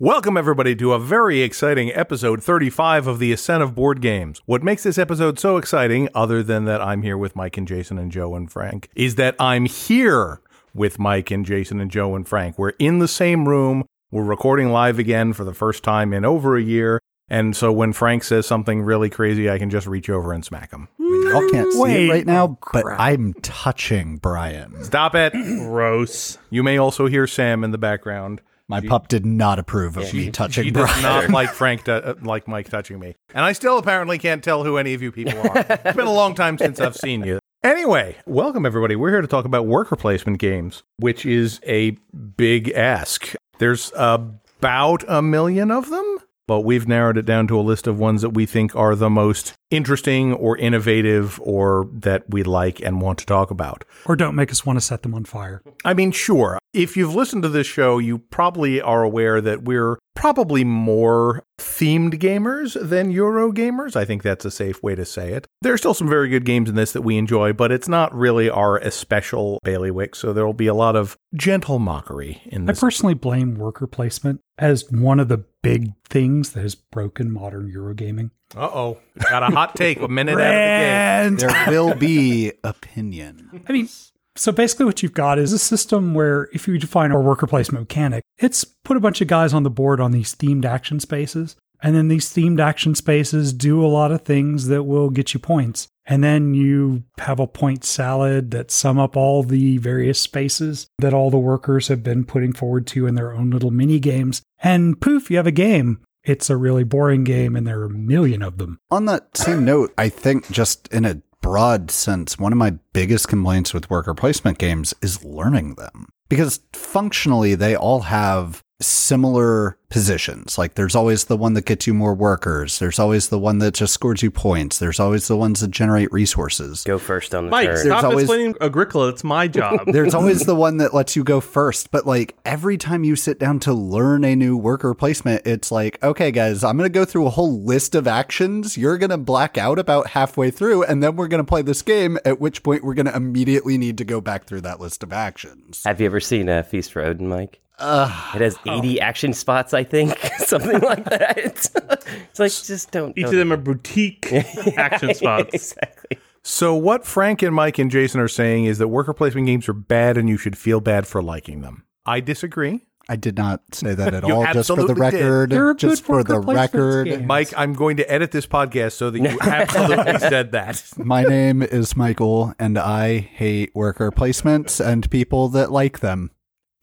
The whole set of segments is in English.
Welcome, everybody, to a very exciting episode 35 of the Ascent of Board Games. What makes this episode so exciting, other than that I'm here with Mike and Jason and Joe and Frank, is that I'm here with Mike and Jason and Joe and Frank. We're in the same room. We're recording live again for the first time in over a year. And so when Frank says something really crazy, I can just reach over and smack him. Y'all can't see Wait, it right now, oh, but crap. I'm touching Brian. Stop it. Gross. You may also hear Sam in the background. My pup did not approve of me touching She does not like Frank, tu- uh, like Mike touching me, and I still apparently can't tell who any of you people are. it's been a long time since I've seen you. Anyway, welcome everybody. We're here to talk about worker placement games, which is a big ask. There's about a million of them, but we've narrowed it down to a list of ones that we think are the most interesting or innovative or that we like and want to talk about. Or don't make us want to set them on fire. I mean, sure. If you've listened to this show, you probably are aware that we're probably more themed gamers than Euro gamers. I think that's a safe way to say it. There are still some very good games in this that we enjoy, but it's not really our especial bailiwick, so there will be a lot of gentle mockery in this. I personally blame worker placement as one of the big things that has broken modern Eurogaming. Uh oh. Got a hot take a minute out of the game. There will be opinion. I mean, so basically what you've got is a system where if you define a worker placement mechanic, it's put a bunch of guys on the board on these themed action spaces. And then these themed action spaces do a lot of things that will get you points. And then you have a point salad that sum up all the various spaces that all the workers have been putting forward to in their own little mini games. And poof, you have a game. It's a really boring game, and there are a million of them. On that same note, I think just in a broad sense, one of my biggest complaints with worker placement games is learning them. Because functionally, they all have similar positions. Like there's always the one that gets you more workers. There's always the one that just scores you points. There's always the ones that generate resources. Go first on the Mike, turn. stop always- explaining Agricola. It's my job. There's always the one that lets you go first, but like every time you sit down to learn a new worker placement, it's like, okay, guys, I'm going to go through a whole list of actions. You're going to black out about halfway through, and then we're going to play this game, at which point we're going to immediately need to go back through that list of actions. Have you ever seen a Feast for Odin, Mike? Uh, It has 80 action spots, I think, something like that. It's, it's like just don't. Each don't- of them are boutique action spots. exactly. So, what Frank and Mike and Jason are saying is that worker placement games are bad and you should feel bad for liking them. I disagree. I did not say that at all. Just for the record, just for the record, games. Mike, I'm going to edit this podcast so that you absolutely said that. my name is Michael, and I hate worker placements and people that like them.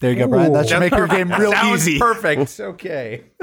There you go, Brian. That should make your game real Sounds easy. Perfect. Okay.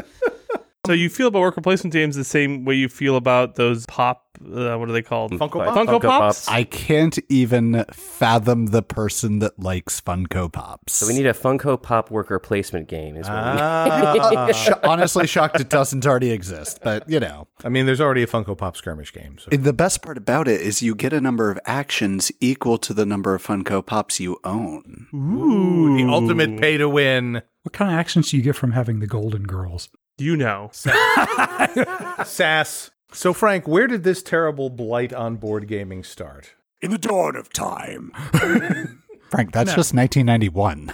So you feel about worker placement games the same way you feel about those pop. Uh, what are they called? Funko Funko, Funko Pops. Pops. I can't even fathom the person that likes Funko Pops. So we need a Funko Pop worker placement game. Is what we. Sh- honestly shocked it doesn't already exist, but you know. I mean, there's already a Funko Pop skirmish game. So. The best part about it is you get a number of actions equal to the number of Funko Pops you own. Ooh, the ultimate pay to win. What kind of actions do you get from having the Golden Girls? You know. Sass. So, Frank, where did this terrible blight on board gaming start? In the dawn of time. Frank, that's just 1991.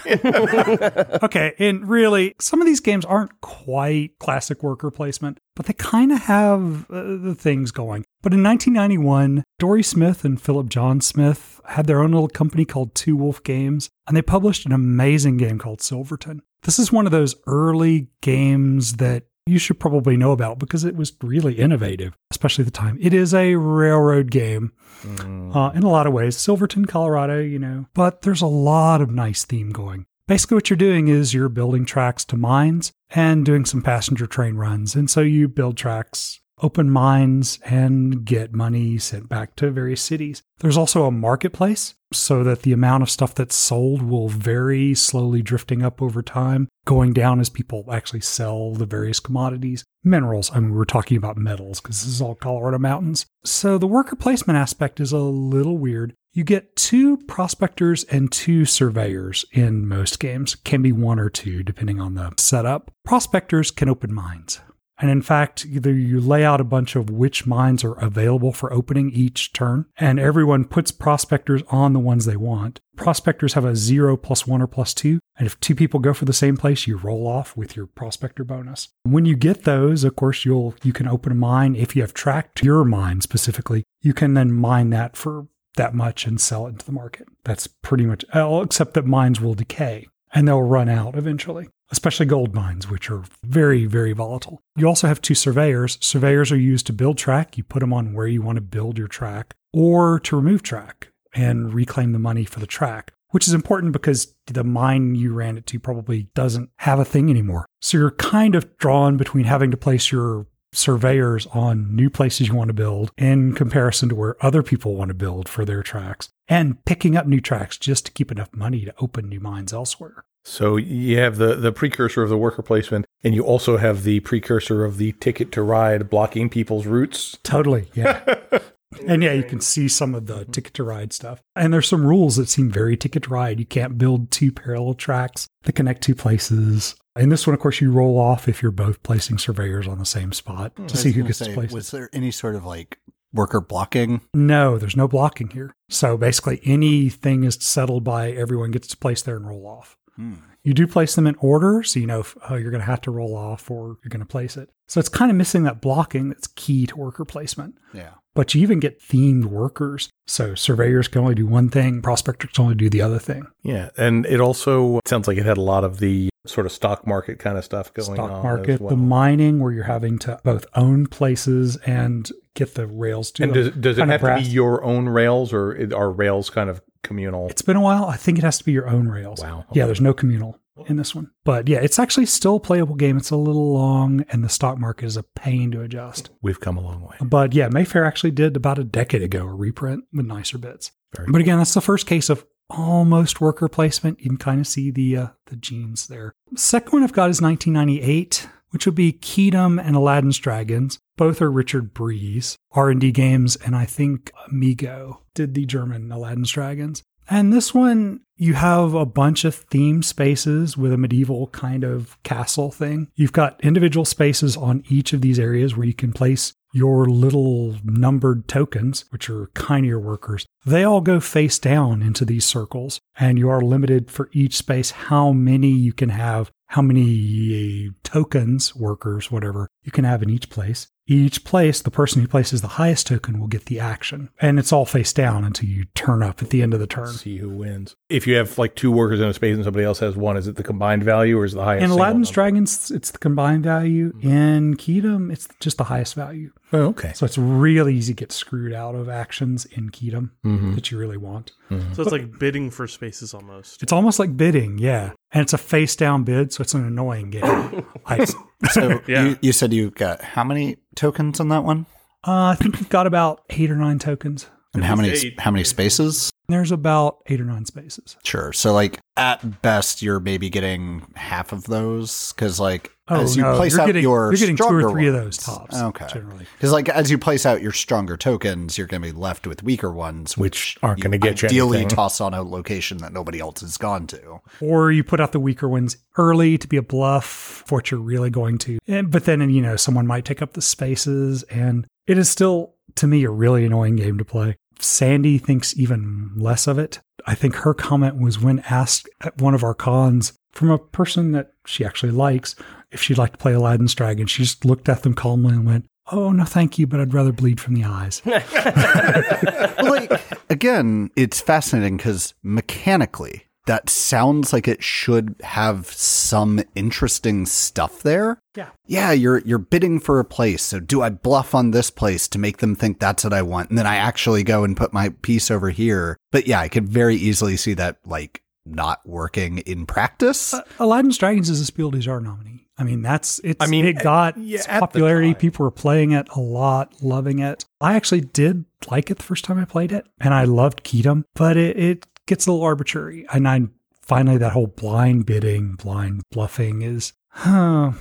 okay, and really, some of these games aren't quite classic worker placement, but they kind of have uh, the things going. But in 1991, Dory Smith and Philip John Smith had their own little company called Two Wolf Games, and they published an amazing game called Silverton. This is one of those early games that you should probably know about because it was really innovative, especially at the time. It is a railroad game uh, in a lot of ways. Silverton, Colorado, you know, but there's a lot of nice theme going. Basically, what you're doing is you're building tracks to mines and doing some passenger train runs. And so you build tracks open mines and get money sent back to various cities. There's also a marketplace so that the amount of stuff that's sold will vary, slowly drifting up over time, going down as people actually sell the various commodities. Minerals, I mean, we're talking about metals because this is all Colorado mountains. So the worker placement aspect is a little weird. You get two prospectors and two surveyors in most games, can be one or two depending on the setup. Prospectors can open mines. And in fact, either you lay out a bunch of which mines are available for opening each turn, and everyone puts prospectors on the ones they want. Prospectors have a zero plus one or plus two. And if two people go for the same place, you roll off with your prospector bonus. When you get those, of course, you'll you can open a mine. If you have tracked your mine specifically, you can then mine that for that much and sell it into the market. That's pretty much all, except that mines will decay and they'll run out eventually especially gold mines, which are very, very volatile. You also have two surveyors. Surveyors are used to build track. You put them on where you want to build your track or to remove track and reclaim the money for the track, which is important because the mine you ran it to probably doesn't have a thing anymore. So you're kind of drawn between having to place your surveyors on new places you want to build in comparison to where other people want to build for their tracks and picking up new tracks just to keep enough money to open new mines elsewhere. So you have the, the precursor of the worker placement, and you also have the precursor of the ticket to ride blocking people's routes. Totally. Yeah. and yeah, you can see some of the ticket to ride stuff. And there's some rules that seem very ticket to ride. You can't build two parallel tracks that connect two places. In this one, of course, you roll off if you're both placing surveyors on the same spot to see who gets to place. Was there any sort of like worker blocking? No, there's no blocking here. So basically, anything is settled by everyone gets to place there and roll off. Hmm. You do place them in order, so you know if oh, you're going to have to roll off or you're going to place it. So it's kind of missing that blocking that's key to worker placement. Yeah. But you even get themed workers. So surveyors can only do one thing, prospectors can only do the other thing. Yeah, and it also sounds like it had a lot of the sort of stock market kind of stuff going Stock on. market, as well. the mining, where you're having to both own places and get the rails to and does, does it have to be your own rails, or are rails kind of communal? It's been a while. I think it has to be your own rails. Wow. Yeah, there's no communal in this one. But yeah, it's actually still a playable game. It's a little long, and the stock market is a pain to adjust. We've come a long way. But yeah, Mayfair actually did about a decade ago a reprint with nicer bits. Very but again, that's the first case of almost worker placement. You can kind of see the uh, the genes there. Second one I've got is 1998, which would be Keydom and Aladdin's Dragons. Both are Richard Breese R&D games, and I think Amigo did the German Aladdin's Dragons. And this one, you have a bunch of theme spaces with a medieval kind of castle thing. You've got individual spaces on each of these areas where you can place your little numbered tokens, which are your workers. They all go face down into these circles, and you are limited for each space how many you can have, how many uh, tokens, workers, whatever, you can have in each place. Each place, the person who places the highest token will get the action. And it's all face down until you turn up at the end of the turn. See who wins. If you have like two workers in a space and somebody else has one, is it the combined value or is it the highest? In single Aladdin's number? Dragons, it's the combined value. In Keydom, it's just the highest value. Oh, okay. So it's really easy to get screwed out of actions in Keydom Mhm. that you really want. So it's like bidding for spaces almost. It's almost like bidding, yeah. And it's a face down bid, so it's an annoying game. I, So Yeah. you, you said you got how many tokens on that one? uh, I think we've got about eight or nine tokens. And how many eight. how many spaces? There's about eight or nine spaces. Sure. So like at best you're maybe getting half of those cuz like Oh as you no, place you're out getting, your you're getting two or stronger three of those tops. Okay. generally. Cuz like as you place out your stronger tokens, you're going to be left with weaker ones Which aren't going to get you ideally anything. toss on a location that nobody else has gone to. Or you put out the weaker ones early to be a bluff for what you're really going to. And, but then, you know, someone might take up the spaces, and it is still, to me, a really annoying game to play. Sandi thinks even less of it. I think her comment was when asked at one of our cons from a person that she actually likes if she'd like to play Aladdin's Dragon, she just looked at them calmly and went, Oh, no, thank you, but I'd rather bleed from the eyes. well, like again, it's fascinating because mechanically, that sounds like it should have some interesting stuff there. Yeah. Yeah, you're you're bidding for a place. So do I bluff on this place to make them think that's what I want, and then I actually go and put my piece over here? But yeah, I could very easily see that like not working in practice. Uh, Aladdin's Dragons is a Spiel des Jahres nominee. I mean, that's it's. I mean, it got yeah, its at the popularity. People were playing it a lot, loving it. I actually did like it the first time I played it, and I loved Keydom, but it, it gets a little arbitrary. And I finally that whole blind bidding, blind bluffing is, huh.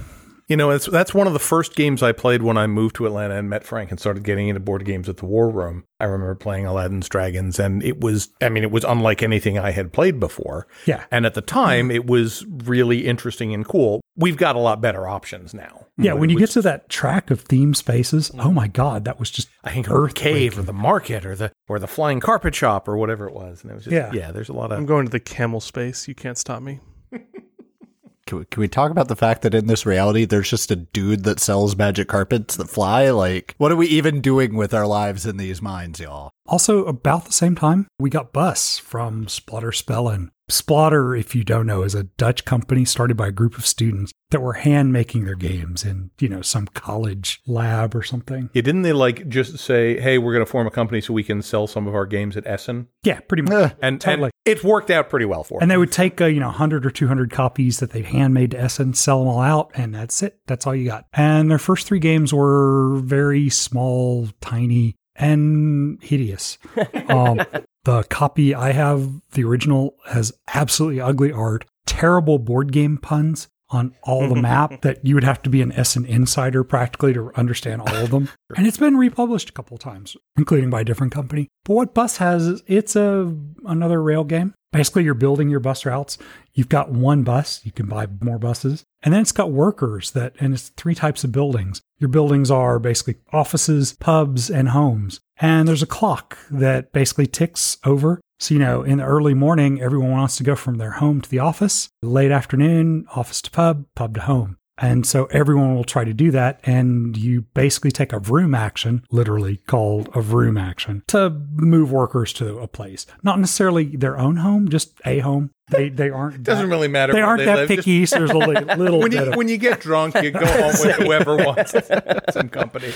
You know, it's, that's one of the first games I played when I moved to Atlanta and met Frank and started getting into board games at the War Room. I remember playing Aladdin's Dragons, and it was, I mean, it was unlike anything I had played before. Yeah. And at the time, it was really interesting and cool. We've got a lot better options now. Yeah, when you was- get to that track of theme spaces, oh my god, that was just I think Earth Cave or the market or the or the flying carpet shop or whatever it was, and it was just Yeah. yeah. There's a lot of. I'm going to the camel space. You can't stop me. Can we, can we talk about the fact that in this reality, there's just a dude that sells magic carpets that fly? Like, what are we even doing with our lives in these minds, y'all? Also, about the same time, we got Bus from Splotter Spellen. Splotter, if you don't know, is a Dutch company started by a group of students that were hand making their games in, you know, some college lab or something. yeah. Didn't they like just say, hey, we're going to form a company so we can sell some of our games at Essen? Yeah, pretty much. Eh, And, Totally. and it's worked out pretty well for them. And they would take, uh, you know, 100 or 200 copies that they'd handmade to Essen, sell them all out, and that's it. That's all you got. And their first three games were very small, tiny, and hideous. Um, the copy I have, the original, has absolutely ugly art, terrible board game puns on all the map that you would have to be an Essen insider practically to understand all of them. And it's been republished a couple of times, including by a different company. But what Bus has is it's a another rail game. Basically, you're building your bus routes. You've got one bus, you can buy more buses. And then it's got workers that, and it's three types of buildings. Your buildings are basically offices, pubs, and homes. And there's a clock that basically ticks over. So, you know, in the early morning, everyone wants to go from their home to the office. Late afternoon, office to pub, pub to home. And so everyone will try to do that. And you basically take a vroom action, literally called a vroom action, to move workers to a place. Not necessarily their own home, just a home. They they aren't Doesn't that- really matter. They aren't they that live, just- picky. So there's a li- little when bit you of when you get drunk, you go home with whoever wants some company.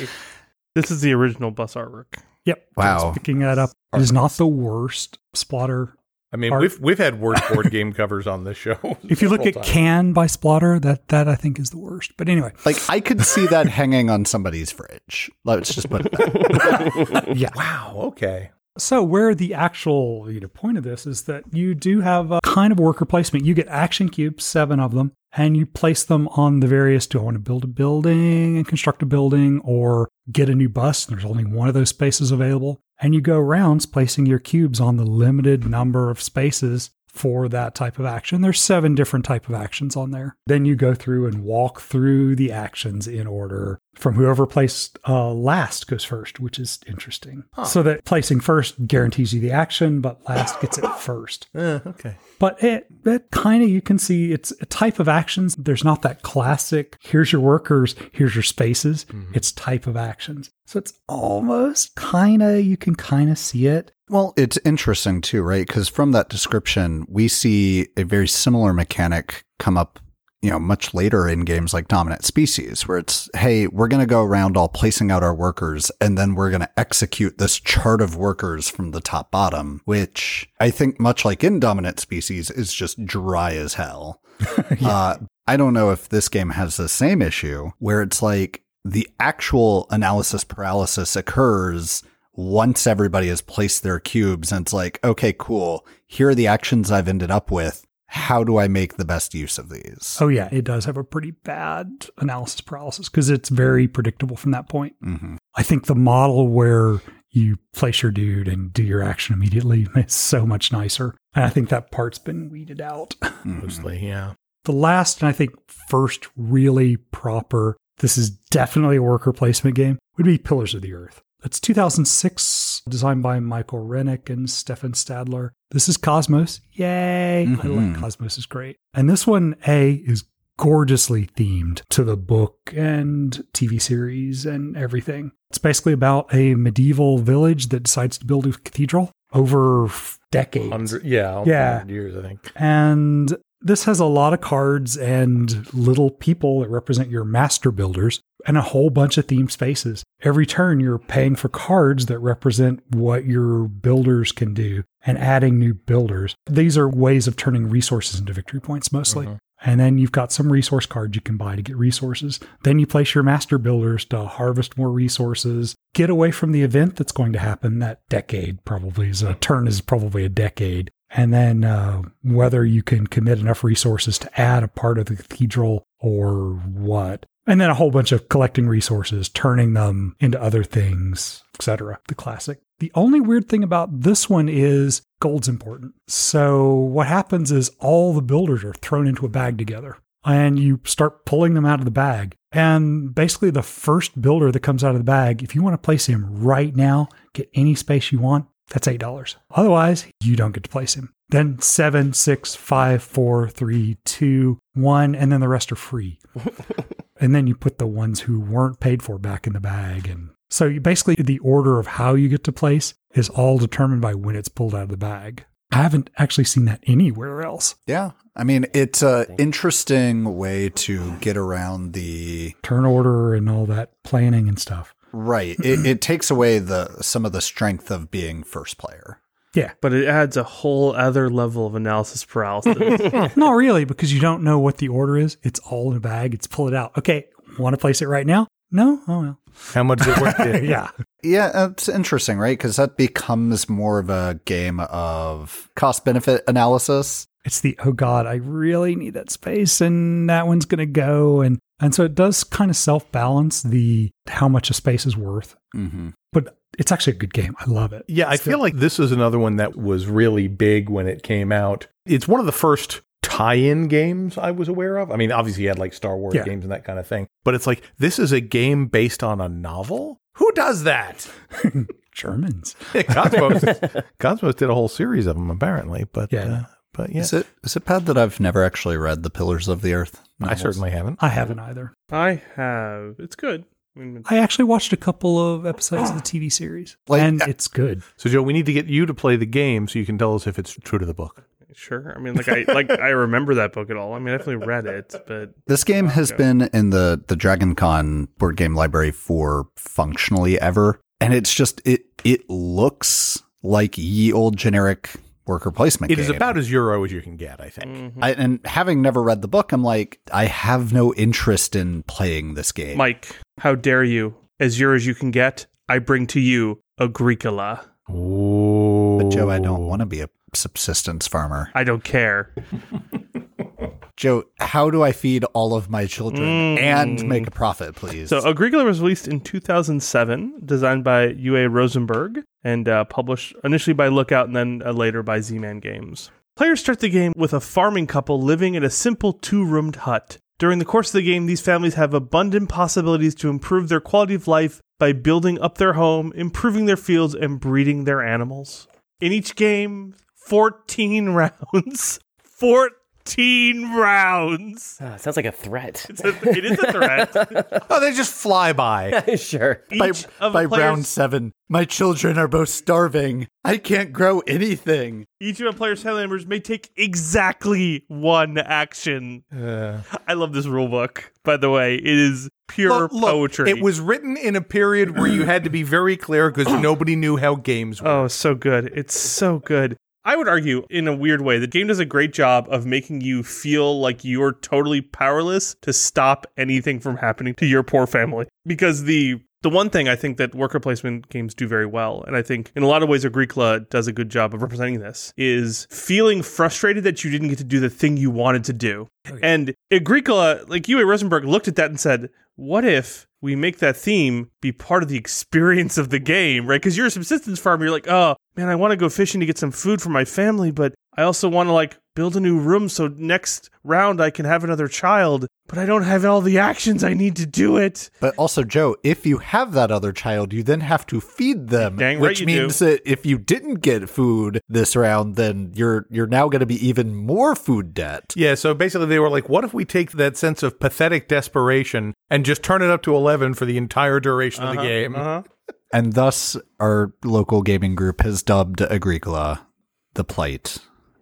This is the original bus artwork. Yep. Wow. Just picking that up. It is not the worst Splotter. I mean, Art. we've we've had worse board game covers on this show. If you look at several times. Can by Splotter, that that I think is the worst. But anyway, Like, I could see that hanging on somebody's fridge. Let's just put it that yeah. wow, okay, So where the actual you know, point of this is that you do have a kind of worker placement. You get action cubes, seven of them, and you place them on the various. Do I want to build a building and construct a building, or get a new bus? There's only one of those spaces available, and you go rounds placing your cubes on the limited number of spaces for that type of action. There's seven different type of actions on there. Then you go through and walk through the actions in order from whoever placed uh, last goes first, which is interesting. So that placing first guarantees you the action, but last gets it first. Eh, okay. But it that kind of you can see it's a type of actions. There's not that classic. Here's your workers. Here's your spaces. It's type of actions. So it's almost kind of you can kind of see it. Well, it's interesting too, right? Because from that description, we see a very similar mechanic come up, you know, much later in games like Dominant Species, where it's, hey, we're going to go around all placing out our workers, and then we're going to execute this chart of workers from the top bottom, which I think, much like in Dominant Species, is just dry as hell. uh, I don't know if this game has the same issue where it's like the actual analysis paralysis occurs once everybody has placed their cubes and it's like, okay, cool. Here are the actions I've ended up with. How do I make the best use of these? Oh yeah, it does have a pretty bad analysis paralysis because it's very predictable from that point. hmm I think the model where you place your dude and do your action immediately is so much nicer. And I think that part's been weeded out. Mostly, yeah. the last and I think first really proper, this is definitely a worker placement game, would be Pillars of the Earth. It's 2006, designed by Michael Rieneck and Stefan Stadler. This is Kosmos. Yay! I Mhm. like Kosmos is great. And this one, A, is gorgeously themed to the book and TV series and everything. It's basically about a medieval village that decides to build a cathedral over decades. Hundred, yeah, Yeah. 100 years, I think. And this has a lot of cards and little people that represent your master builders and a whole bunch of themed spaces. Every turn, you're paying for cards that represent what your builders can do and adding new builders. These are ways of turning resources into victory points mostly. Mm-hmm. And then you've got some resource cards you can buy to get resources. Then you place your master builders to harvest more resources. Get away from the event that's going to happen that decade, probably is a turn is probably a decade. And then uh, whether you can commit enough resources to add a part of the cathedral or what. And then a whole bunch of collecting resources, turning them into other things, etc. The classic. The only weird thing about this one is gold's important. So what happens is all the builders are thrown into a bag together and you start pulling them out of the bag. And basically the first builder that comes out of the bag, if you want to place him right now, get any space you want, that's $8. Otherwise, you don't get to place him. Then seven, six, five, four, three, two, one, and then the rest are free. and then you put the ones who weren't paid for back in the bag. And so you basically, the order of how you get to place is all determined by when it's pulled out of the bag. I haven't actually seen that anywhere else. Yeah. I mean, it's a interesting way to get around the Turn order and all that planning and stuff. Right. It, it takes away the some of the strength of being first player. Yeah. But it adds a whole other level of analysis paralysis. Not really, because you don't know what the order is. It's all in a bag. It's pull it out. Okay. Want to place it right now? No? Oh, well. How much is it worth? to- yeah. Yeah, it's interesting, right? Because that becomes more of a game of cost benefit analysis. It's the, oh God, I really need that space and that one's going to go. And, and so it does kind of self balance the how much a space is worth. Mm-hmm. But it's actually a good game. I love it. Yeah, I feel like this is another one that was really big when it came out. It's one of the first tie-in games I was aware of. I mean, obviously you had like Star Wars Yeah. games and that kind of thing, but it's like this is a game based on a novel. Who does that? Germans. Kosmos. Kosmos did a whole series of them apparently, but Yeah. uh, but yeah, Is it is it bad that I've never actually read the Pillars of the Earth? I certainly haven't. I haven't either. I have. It's good. I I actually watched a couple of episodes of the TV series, Like- and it's good. So Joe, we need to get you to play the game so you can tell us if it's true to the book. sure. I mean, like I like I remember that book at all. I mean, I definitely read it, but This game has been in the the Dragon Con board game library for functionally ever, and it's just it it looks like ye old generic worker placement. It is game. about as Euro as you can get, I think. mm-hmm. I, and having never read the book, I'm like, I have no interest in playing this game. Mike, how dare you? As Euro as you can get, I bring to you Agricola. Ooh. but Joe, I don't want to be a subsistence farmer. I don't care. Joe, how do I feed all of my children Mm. and make a profit, please? So Agricola was released in 2007, designed by Uwe Rosenberg, and uh, published initially by Lookout and then uh, later by Z-Man Games. Players start the game with a farming couple living in a simple two-roomed hut. During the course of the game, these families have abundant possibilities to improve their quality of life by building up their home, improving their fields, and breeding their animals. In each game, 14 rounds. 14 rounds. Ah, sounds like a threat. It's a, it is a threat. Oh, they just fly by. sure. by Each of by players, round seven, my children are both starving. I can't grow anything. each of the player's family members may take exactly one action. Uh, I love this rule book, by the way. It is pure look, look, poetry. It was written in a period where you had to be very clear because nobody knew how games worked. Oh, so good. It's so good. I would argue, in a weird way, the game does a great job of making you feel like you're totally powerless to stop anything from happening to your poor family. Because the the one thing I think that worker placement games do very well, and I think in a lot of ways Agricola does a good job of representing this, is feeling frustrated that you didn't get to do the thing you wanted to do. Oh, and Agricola, like Uwe Rosenberg, looked at that and said, what if we make that theme be part of the experience of the game, right? Because you're a subsistence farmer, you're like, oh man, I want to go fishing to get some food for my family, but I also want to like build a new room so next round I can have another child, but I don't have all the actions I need to do it. But also, Joe, if you have that other child, you then have to feed them, Dang which you means that if you didn't get food this round, then you're you're now going to be even more food debt. Yeah, so basically they were like, what if we take that sense of pathetic desperation and just turn it up to 11 for the entire duration of the game? Uh-huh. And thus, our local gaming group has dubbed Agricola the plight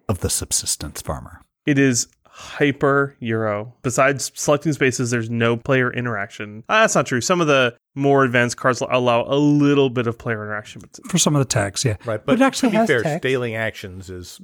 of the subsistence farmer. It is hyper Euro. Besides selecting spaces, there's no player interaction. Ah, that's not true. Some of the more advanced cards allow a little bit of player interaction, but For some of the text, yeah. Right, but it actually to be has fair, text. staling actions is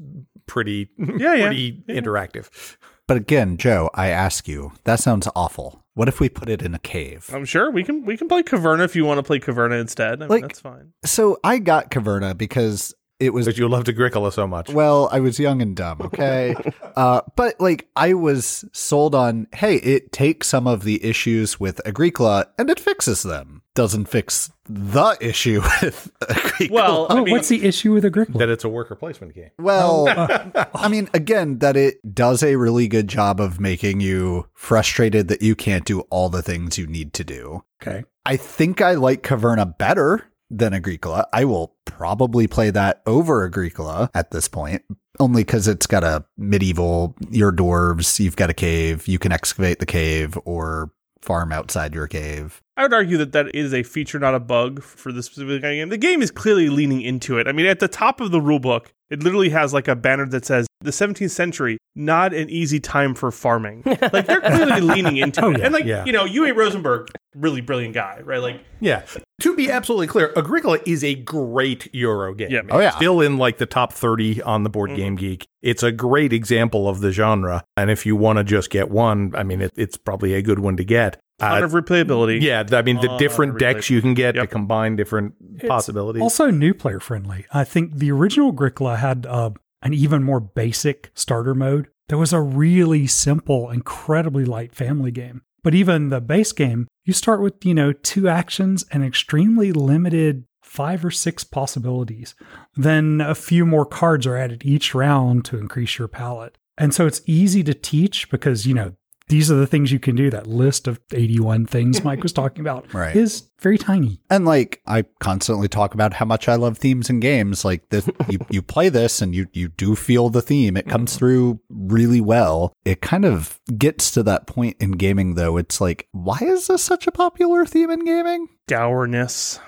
pretty, yeah. pretty interactive. But again, Joe, I ask you, that sounds awful. What if we put it in a cave? I'm sure we can we can play Caverna if you want to play Caverna instead. I mean, Like- that's fine. So I got Caverna because it was Because you loved Agricola so much. Well, I was young and dumb, okay? uh, but like I was sold on, hey, it takes some of the issues with Agricola and it fixes them. Doesn't fix the issue with Agricola. Well, I Oh, mean, what's the issue with Agricola? that it's a worker placement game. Well, I mean, again, that it does a really good job of making you frustrated that you can't do all the things you need to do. Okay. I think I like Caverna better than Agricola. I will probably play that over Agricola at this point, only because it's got a medieval, your dwarves, you've got a cave, you can excavate the cave or farm outside your cave. I would argue that that is a feature, not a bug for this specific game. The game is clearly leaning into it. I mean, at the top of the rulebook, it literally has like a banner that says the 17th century, not an easy time for farming. like they're clearly leaning into Oh, it. yeah. And like, Yeah. you know, Uwe Rosenberg, really brilliant guy, right? Like, Yeah. To be absolutely clear, Agricola is a great Euro game. Yep. Oh, yeah. Still in like the top 30 on the Board Game Geek. It's a great example of the genre. And if you want to just get one, I mean, it, it's probably a good one to get. ton Uh, of replayability. yeah, I mean, the Ton different decks you can get to combine different possibilities. Also, new player friendly. I think the original Agricola had uh, an even more basic starter mode. There was a really simple, incredibly light family game. But even the base game, you start with, you know, two actions and extremely limited five or six possibilities. Then a few more cards are added each round to increase your palette. And so it's easy to teach because, you know, these are the things you can do. That list of 81 things Mike was talking about Right. is very tiny. And like I constantly talk about how much I love themes in games. Like this, you, you play this and you you do feel the theme. It comes through really well. It kind of gets to that point in gaming though. It's like, why is this such a popular theme in gaming? Dourness.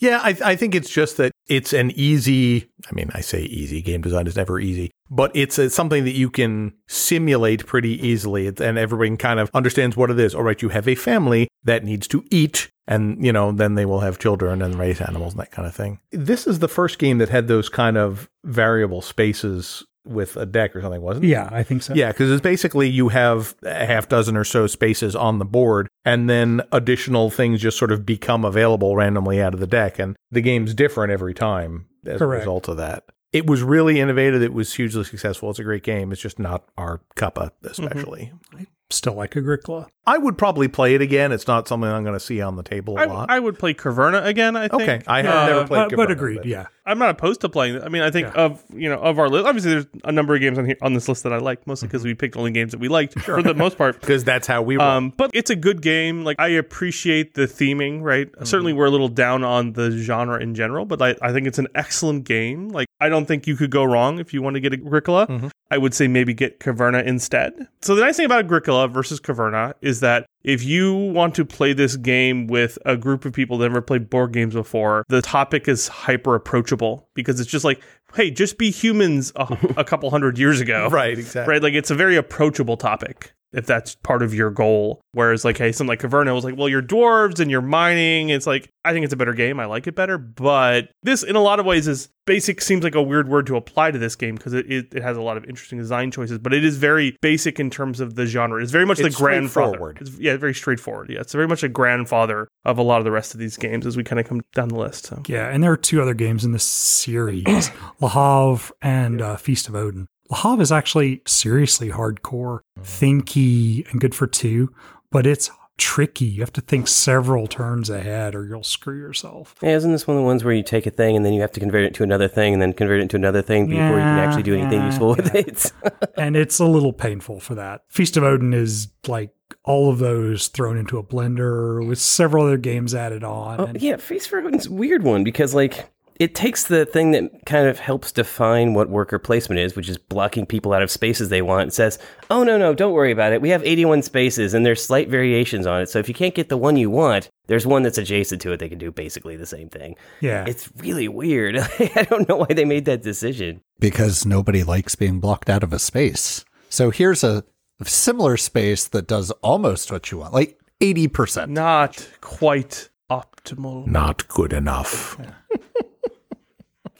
Yeah, I, I think it's just that it's an easy. I mean, I say easy. Game design is never easy, but it's something that you can simulate pretty easily, and everybody kind of understands what it is. All right, you have a family that needs to eat, and you know, then they will have children and raise animals and that kind of thing. This is the first game that had those kind of variable spaces with a deck or something, wasn't it? Yeah, I think so. Yeah, because it's basically you have a half dozen or so spaces on the board, and then additional things just sort of become available randomly out of the deck, and the game's different every time as Correct. a result of that. It was really innovative. It was hugely successful. It's a great game. It's just not our cuppa, especially. I still like Agricola. I would probably play it again. It's not something I'm going to see on the table a I, lot. I would play Caverna again, I think. okay, I have Uh, never played. Uh, but Caverna, agreed, yeah. I'm not opposed to playing. it. I mean, I think of you know of our list. Obviously, there's a number of games on here on this list that I like, mostly because mm-hmm. we picked only games that we liked for the most part. because that's how we roll. Um, but it's a good game. Like I appreciate the theming, right? Mm-hmm. Certainly, we're a little down on the genre in general, but I, I think it's an excellent game. Like I don't think you could go wrong if you want to get Agricola. Mm-hmm. I would say maybe get Caverna instead. So the nice thing about Agricola versus Caverna is that if you want to play this game with a group of people that never played board games before, the topic is hyper approachable because it's just like, hey, just be humans a, a couple hundred years ago right, exactly. right? Like it's a very approachable topic if that's part of your goal. Whereas like, hey, something like Caverna was like, well, you're dwarves and you're mining. It's like I think it's a better game. I like it better, but this in a lot of ways is basic. Seems like a weird word to apply to this game because it, it, it has a lot of interesting design choices, but it is very basic in terms of the genre. It's very much It's the grandfather. It's, yeah, very straightforward. Yeah, it's very much a grandfather of a lot of the rest of these games as we kind of come down the list. So. Yeah, and there are two other games in this series Lahav Havre and uh, Feast of Odin. Le Havre is actually seriously hardcore, mm. thinky, and good for two, but it's tricky. You have to think several turns ahead or you'll screw yourself. Yeah, isn't this one of the ones where you take a thing and then you have to convert it to another thing and then convert it to another thing before you can actually do anything yeah, useful with yeah. it? and it's a little painful for that. Feast of Odin is like all of those thrown into a blender with several other games added on. Oh, and- yeah, Feast for Odin's a weird one because like it takes the thing that kind of helps define what worker placement is, which is blocking people out of spaces they want, and says, "Oh no, no, don't worry about it. We have 81 spaces, and there's slight variations on it. So if you can't get the one you want, there's one that's adjacent to it. They can do basically the same thing. yeah. It's really weird. I don't know why they made that decision. because nobody likes being blocked out of a space. So here's a similar space that does almost what you want, like 80%. Not quite optimal. Not good enough.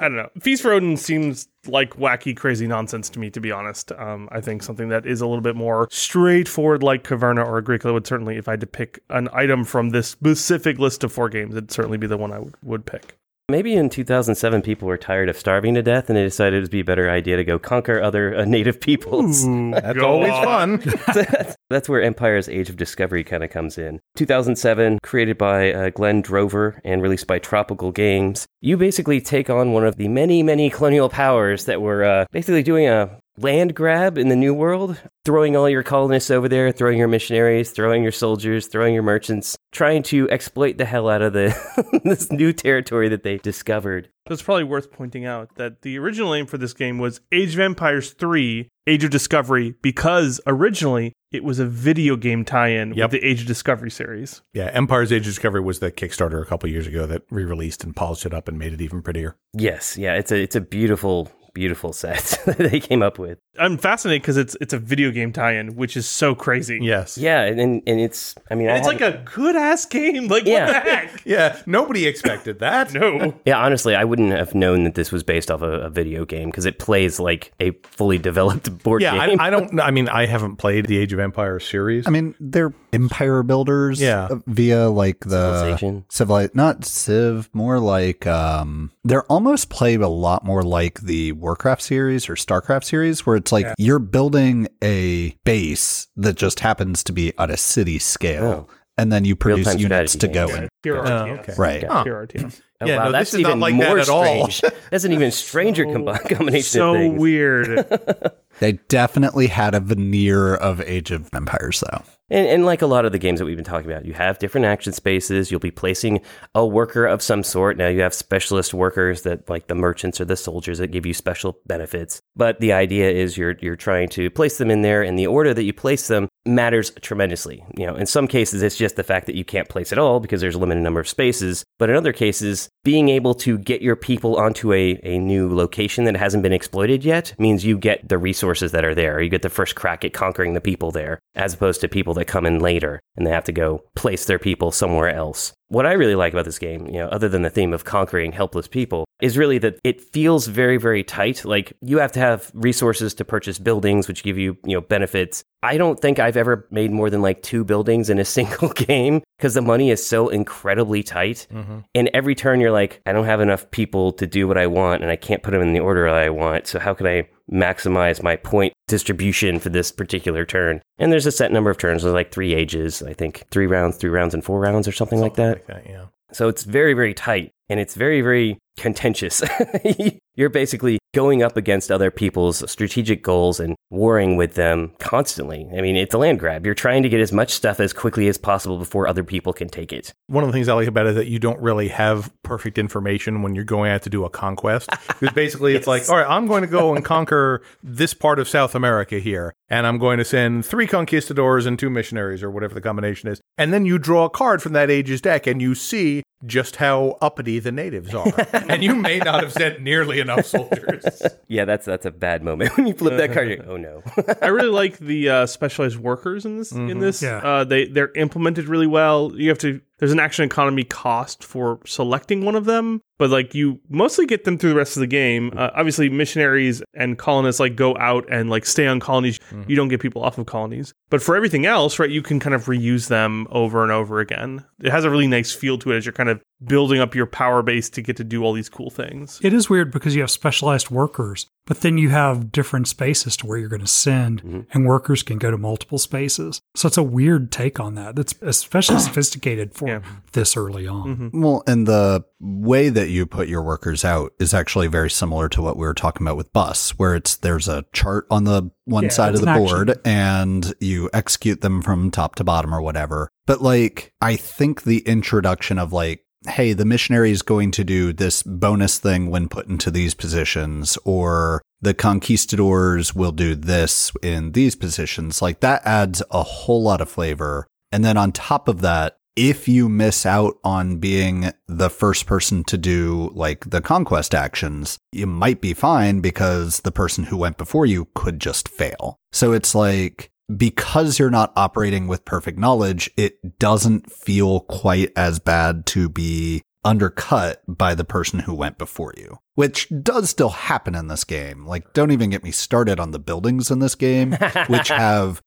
I don't know. Feast for Odin seems like wacky, crazy nonsense to me, to be honest. Um, I think something that is a little bit more straightforward, like Caverna or Agricola, would certainly, if I had to pick an item from this specific list of four games, it'd certainly be the one I would, would pick. Maybe in 2007, people were tired of starving to death, and they decided it'd be a better idea to go conquer other uh, native peoples. That's always on. fun. That's where Empire's Age of Discovery kind of comes in. 2007, created by uh, Glenn Drover and released by Tropical Games. You basically take on one of the many, many colonial powers that were uh, basically doing a land grab in the New World, throwing all your colonists over there, throwing your missionaries, throwing your soldiers, throwing your merchants, trying to exploit the hell out of the this new territory that they discovered. So it's probably worth pointing out that the original name for this game was Age of Empires 3 Age of Discovery because originally it was a video game tie in Yep. with the Age of Discovery series. Yeah, Empire's Age of Discovery was the Kickstarter a couple years ago that re-released and polished it up and made it even prettier. Yes, yeah, it's a it's a beautiful beautiful set that they came up with. I'm fascinated because it's it's a video game tie in, which is so crazy. Yes. Yeah, and and, and it's I mean And I it's like a good ass game. Like, Yeah. what the heck? Yeah, nobody expected that. No. Yeah, honestly, I wouldn't have known that this was based off a, a video game because it plays like a fully developed board Yeah, game. I, I don't. I mean, I haven't played the Age of Empires series. I mean, they're empire builders Yeah. uh, via like the Civilization. civili- not civ, more like um they're almost play a lot more like the Warcraft series or Starcraft series where it's like you're building a base that just happens to be at a city scale and then you produce units strategy to go games. in. Pure Oh, okay. Right. Yeah, pure RTS. Oh, Yeah, wow, no, that's this is not even like that more at all. strange. That's an even stranger com- combination So of things. weird. They definitely had a veneer of Age of Empires though. And, and like a lot of the games that we've been talking about, you have different action spaces. You'll be placing a worker of some sort. Now you have specialist workers that, like the merchants or the soldiers, that give you special benefits. But the idea is you're you're trying to place them in there, and the order that you place them matters tremendously. You know, in some cases, it's just the fact that you can't place at all because there's a limited number of spaces. But in other cases, being able to get your people onto a, a new location that hasn't been exploited yet means you get the resources that are there. You get the first crack at conquering the people there, as opposed to people that come in later and they have to go place their people somewhere else. What I really like about this game, you know, other than the theme of conquering helpless people, is really that it feels very, very tight. Like you have to have resources to purchase buildings, which give you, you know, benefits. I don't think I've ever made more than like two buildings in a single game because the money is so incredibly tight. Mm-hmm. And every turn you're like, I don't have enough people to do what I want and I can't put them in the order I want. So how can I maximize my point distribution for this particular turn? And there's a set number of turns. There's like three ages, I think three rounds, three rounds, and four rounds or something like that. Like that, yeah. So it's very, very tight and it's very, very contentious. You're basically going up against other people's strategic goals and warring with them constantly. I mean, it's a land grab. You're trying to get as much stuff as quickly as possible before other people can take it. One of the things I like about it is that you don't really have perfect information when you're going out to do a conquest. Because basically, it's like, all right, I'm going to go and conquer this part of South America here, and I'm going to send three conquistadors and two missionaries, or whatever the combination is. And then you draw a card from that age's deck, and you see just how uppity the natives are. and you may not have sent nearly enough soldiers. Yeah, that's that's a bad moment when you flip that card. You're oh no. I really like the uh, specialized workers in this. In this, Yeah. uh, they they're implemented really well. You have to. There's an action economy cost for selecting one of them, but like you mostly get them through the rest of the game. Uh, obviously, missionaries and colonists like go out and like stay on colonies. You don't get people off of colonies, but for everything else, right, you can kind of reuse them over and over again. It has a really nice feel to it as you're kind of building up your power base to get to do all these cool things. It is weird because you have specialized workers, but then you have different spaces to where you're going to send, mm-hmm. and workers can go to multiple spaces. So it's a weird take on that. That's especially sophisticated for Yeah. this early on. Mm-hmm. Well, and the way that you put your workers out is actually very similar to what we were talking about with bus, where it's there's a chart on the one Yeah, side of the an board action. and you execute them from top to bottom or whatever. But like I think the introduction of like hey, the missionary is going to do this bonus thing when put into these positions, or the conquistadors will do this in these positions. Like that adds a whole lot of flavor. And then on top of that, if you miss out on being the first person to do like the conquest actions, you might be fine because the person who went before you could just fail. So it's like, because you're not operating with perfect knowledge, it doesn't feel quite as bad to be undercut by the person who went before you. which does still happen in this game. Like, don't even get me started on the buildings in this game, which have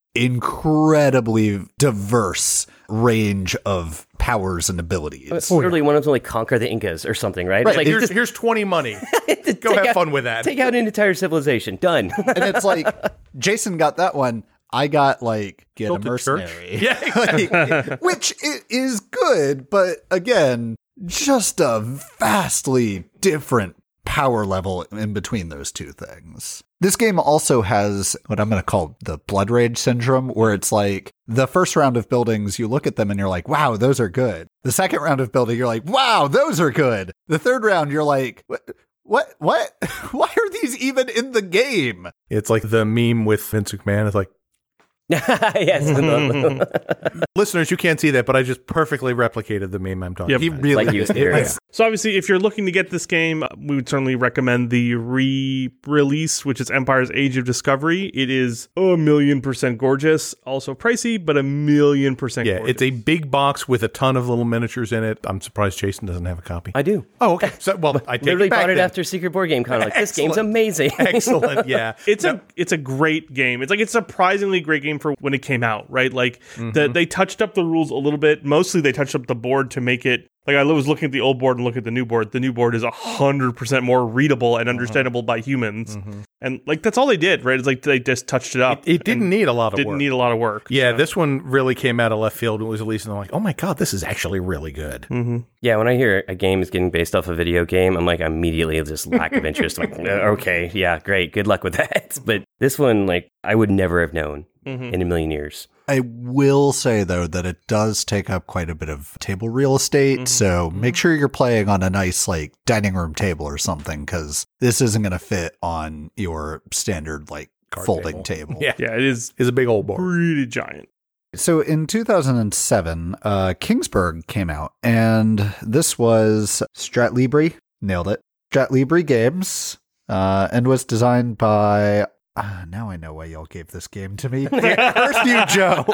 incredibly diverse range of powers and abilities. It's literally one of them like conquer the Incas or something, right? Right, Like here's, just here's 20 money. Go have out- fun with that. Take out an entire civilization. Done. and it's like Jason got that one. I got like get Built a a church? mercenary. Yeah, Like, which i- is good, but again, just a vastly different power level in between those two things. This game also has what I'm going to call the blood rage syndrome, where it's like the first round of buildings, you look at them and you're like, wow, those are good. The second round of building, you're like, wow, those are good. The third round, you're like, what? What? What? Why are these even in the game? It's like the meme with Vince McMahon. It's like, yes. listeners, you can't see that, but I just perfectly replicated the meme I'm talking Yep. He about. really Like he was there. is. So obviously, if you're looking to get this game, we would certainly recommend the re-release, which is Empires Age of Discovery. It is a million percent gorgeous, also pricey, but a million percent. Yeah, gorgeous. it's a big box with a ton of little miniatures in it. I'm surprised Jason doesn't have a copy. I do. oh, okay. So, well, I take Literally it back bought it then. after Secret Board Game Con. Like this game's amazing. Excellent. Yeah. It's a it's a great game. It's like it's a surprisingly great game for when it came out, right? Like the, mm-hmm. they touched up the rules a little bit. Mostly they touched up the board to make it like I was looking at the old board and looking at the new board. The new board is hundred percent more readable and uh-huh. understandable by humans, mm-hmm. and like that's all they did, right? It's like they just touched it up. It didn't need a lot of didn't work. need a lot of work. yeah, this one really came out of left field when it was released, and I'm like, oh my god, this is actually really good. Mm-hmm. Yeah, when I hear a game is getting based off a video game, I'm like immediately just lack of interest. like, okay, yeah, great, good luck with that. But this one, like, I would never have known in a million years. I will say though that it does take up quite a bit of table real estate, Mm-hmm. so make sure you're playing on a nice like dining room table or something cuz this isn't going to fit on your standard like folding table. Yeah, Yeah, it is is a big old board. pretty giant. So in 2007, uh Kingsburg came out and this was Stratlibri, nailed it. Stratlibri Games uh and was designed by uh, now I know why y'all gave this game to me. First you Joe.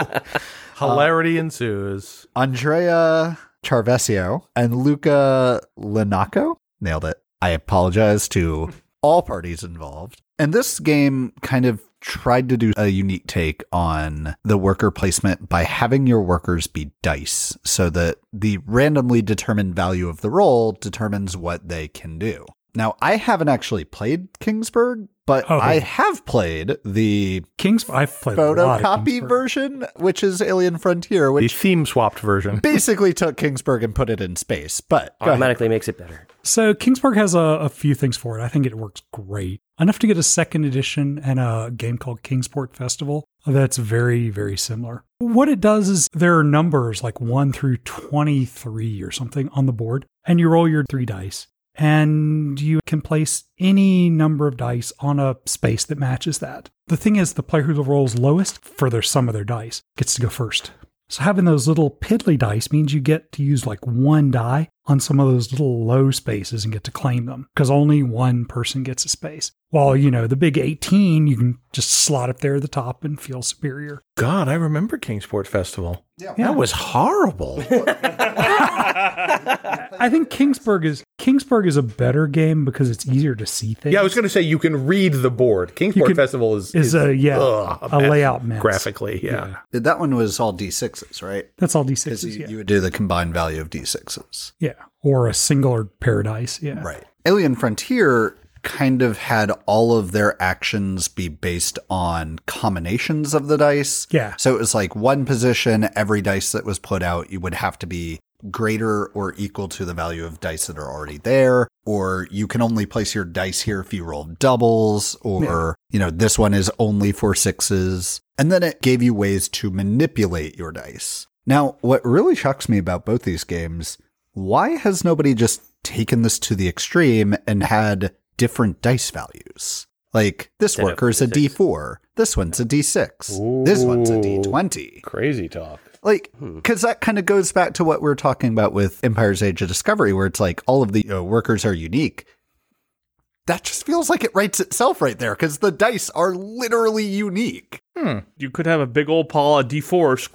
Hilarity ensues. Andrea Chiarvesio and Luca Linaco. Nailed it. I apologize to all parties involved. And this game kind of tried to do a unique take on the worker placement by having your workers be dice so that the randomly determined value of the roll determines what they can do. Now, I haven't actually played Kingsburg, but Oh. I have played the Kings, I've played a lot of photocopy version, which is Alien Frontier, which The which theme swapped version. basically took Kingsburg and put it in space. But go ahead. Automatically makes it better. So Kingsburg has a, a few things for it. I think it works great. Enough to get a second edition and a game called Kingsport Festival that's very, very similar. What it does is there are numbers like 1 through 23 or something on the board, and you roll your three dice. And you can place any number of dice on a space that matches that. The thing is, the player who rolls lowest for their sum of their dice gets to go first. So having those little piddly dice means you get to use like one die on some of those little low spaces and get to claim them because only one person gets a space. While, you know, the big 18, you can just slot up there at the top and feel superior. God, I remember Kingsport Festival. Yeah. That was horrible. I think Kingsburg is Kingsburg is a better game because it's easier to see things. yeah, I was going to say you can read the board. Kingsport can- Festival is is a yeah ugh, a mess. layout mess. graphically. Yeah. That one was all D6s, right? That's all d6s. you, Yeah, you would do the combined value of D6s. yeah, or a singular paradise. Yeah, Right. Alien Frontier kind of had all of their actions be based on combinations of the dice. Yeah. So it was like one position, every dice that was put out, you would have to be greater or equal to the value of dice that are already there. Or you can only place your dice here if you roll doubles, or, you know, this one is only for sixes. And then it gave you ways to manipulate your dice. Now, what really shocks me about both these games, why has nobody just taken this to the extreme and had different dice values? Like this Instead of worker's a D6. D4, this one's a D6, this one's a D20. Crazy talk. Like, because that kind of goes back to what we are talking about with Empires Age of Discovery, where it's like all of the uh, workers are unique. That just feels like it writes itself right there because the dice are literally unique. You could have a big old pile of D4s.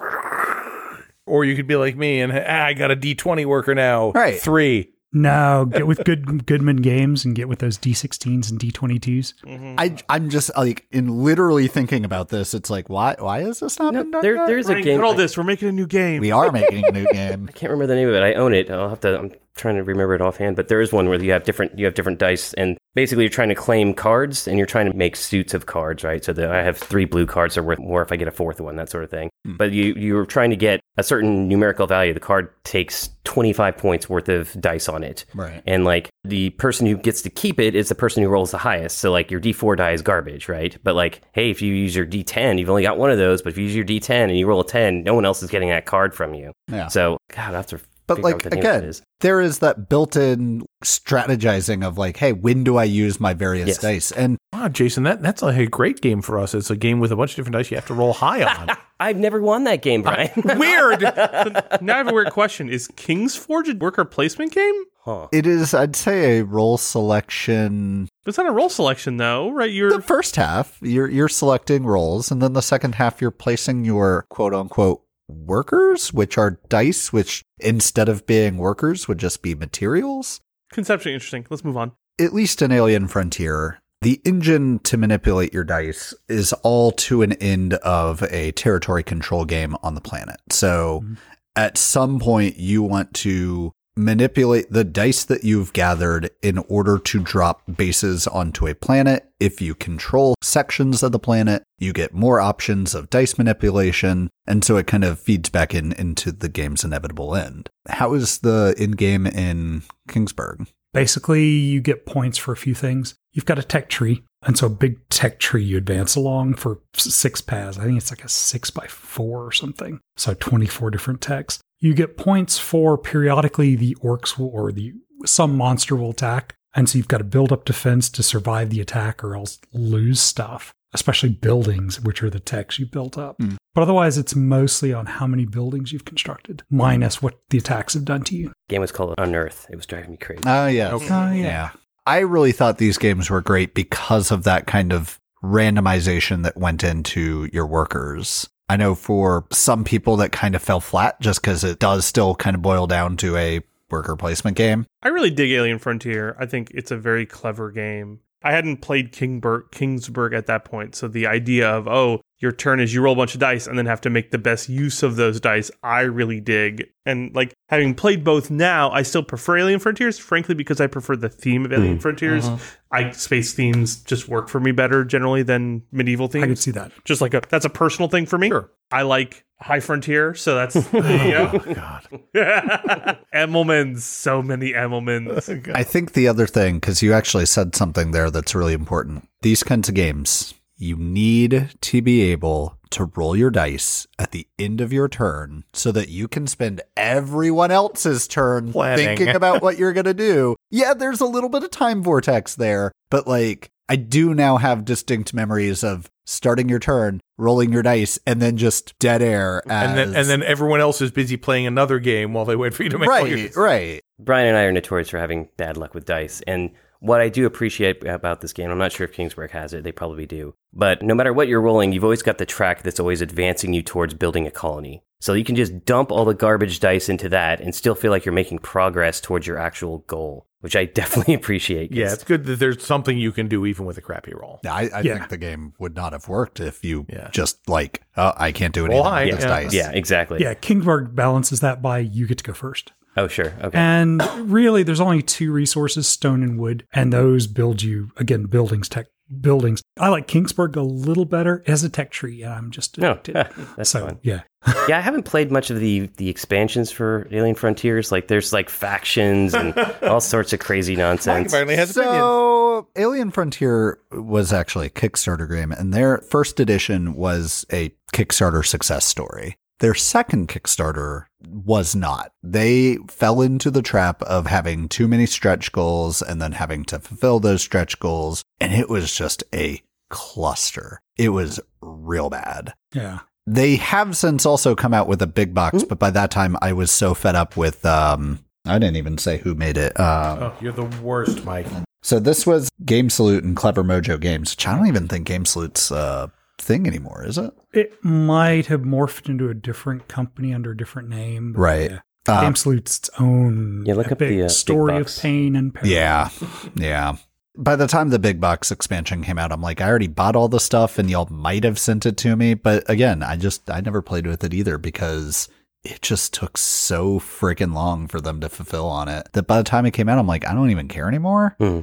Or you could be like me and ah, I got a D20 worker now. Right. Three. No, get with good Goodman Games and get with those D16s and D22s. I I'm just like in literally thinking about this. It's like why why is this not No, been done there, yet? there's a Ryan, game. cut all this. We're making a new game. We are making a new game. I can't remember the name of it. I own it. I'll have to. I'm trying to remember it offhand. But there is one where you have different. You have different dice, and basically you're trying to claim cards, and you're trying to make suits of cards, right? So that I have three blue cards are worth more if I get a fourth one, that sort of thing. Hmm. But you you're trying to get a certain numerical value. The card takes 25 points worth of dice on it, Right. and like the person who gets to keep it is the person who rolls the highest. So like your D4 die is garbage, right? But like, hey, if you use your D10, you've only got one of those. But if you use your D10 and you roll a 10, no one else is getting that card from you. Yeah. So God, I have to. But like what the name of it again, is. there is that built-in strategizing of like, hey, when do I use my various Yes. dice? And Wow, Jason, that, that's like a great game for us. It's a game with a bunch of different dice you have to roll high on. I've never won that game, uh, Brian. Weird. now I have a weird question. Is King's Forge a worker placement game? huh. it is, I'd say, a roll selection. It's not a role selection though, right? You're The first half, you're you're selecting rolls, and then the second half, you're placing your quote unquote workers, which are dice, which instead of being workers would just be materials. conceptually interesting. Let's move on. at least in Alien Frontier, the engine to manipulate your dice is all to an end of a territory control game on the planet. So mm-hmm. at some point, you want to manipulate the dice that you've gathered in order to drop bases onto a planet. If you control sections of the planet, you get more options of dice manipulation. And so it kind of feeds back in into the game's inevitable end. How is the end game in Kingsburg? Basically, you get points for a few things. You've got a tech tree, and so a big tech tree you advance along for six paths. I think it's like a six by four or something. So 24 different techs. You get points for periodically the orcs will, or the some monster will attack. And so you've got to build up defense to survive the attack or else lose stuff, especially buildings, which are the techs you built up. Hmm. But otherwise, it's mostly on how many buildings you've constructed, minus what the attacks have done to you. Game was called Unearth. It was driving me crazy. Oh, yeah. Oh, yeah. Yeah. I really thought these games were great because of that kind of randomization that went into your workers. I know for some people that kind of fell flat just because it does still kind of boil down to a worker placement game. I really dig Alien Frontier. I think it's a very clever game. I hadn't played Kingburg, Kingsburg at that point, so the idea of oh, your turn is you roll a bunch of dice and then have to make the best use of those dice, I really dig. And like having played both now, I still prefer Alien Frontiers, frankly, because I prefer the theme of hmm. Alien Frontiers. Uh-huh. I space themes just work for me better generally than medieval themes I could see that. just like a that's a personal thing for me. Sure. I like High Frontier, so that's oh, you know. God. Emmelmans, so many Emmelmans. Oh, I think the other thing, because you actually said something there that's really important. These kinds of games, you need to be able to roll your dice at the end of your turn so that you can spend everyone else's turn Planning. thinking about what you're going to do. Yeah, there's a little bit of time vortex there, but like I do now have distinct memories of starting your turn, rolling your dice, and then just dead air. As, And then and then everyone else is busy playing another game while they wait for you to make all your- right, right. Brian and I are notorious for having bad luck with dice. And what I do appreciate about this game, I'm not sure if Kingsburg has it, they probably do. But no matter what you're rolling, you've always got the track that's always advancing you towards building a colony. So you can just dump all the garbage dice into that and still feel like you're making progress towards your actual goal, which I definitely appreciate. Yeah, it's good that there's something you can do even with a crappy roll. Yeah, I, I Yeah. think the game would not have worked if you Yeah. just like, oh, I can't do anything Well, I- with this yeah. dice. yeah, exactly. Yeah, Kingsburg balances that by you get to go first. Oh, sure. Okay. And really, there's only two resources stone and wood, and those build you, again, buildings, tech buildings. I like Kingsburg a little better as a tech tree, and I'm just no, oh, addicted. that's so, fine. yeah. Yeah, I haven't played much of the the expansions for Alien Frontiers. Like, there's like factions and all sorts of crazy nonsense. finally has. So, Alien Frontier was actually a Kickstarter game, and their first edition was a Kickstarter success story. Their second Kickstarter was not. They fell into the trap of having too many stretch goals and then having to fulfill those stretch goals, and it was just a cluster. It was real bad. Yeah. They have since also come out with a big box, but by that time I was so fed up with um I didn't even say who made it. Um, Oh, you're the worst, Mike. so this was Game Salute and Clever Mojo Games, which I don't even think Game Salute's a thing anymore, is it? It might have morphed into a different company under a different name. but Right. yeah. Uh, Game salutes its own Yeah, look up the, uh, story of pain and peril. Yeah. Yeah. By the time the big box expansion came out, I'm like, I already bought all the stuff and y'all might have sent it to me. But again, I just, I never played with it either because it just took so freaking long for them to fulfill on it that by the time it came out, I'm like, I don't even care anymore. Hmm.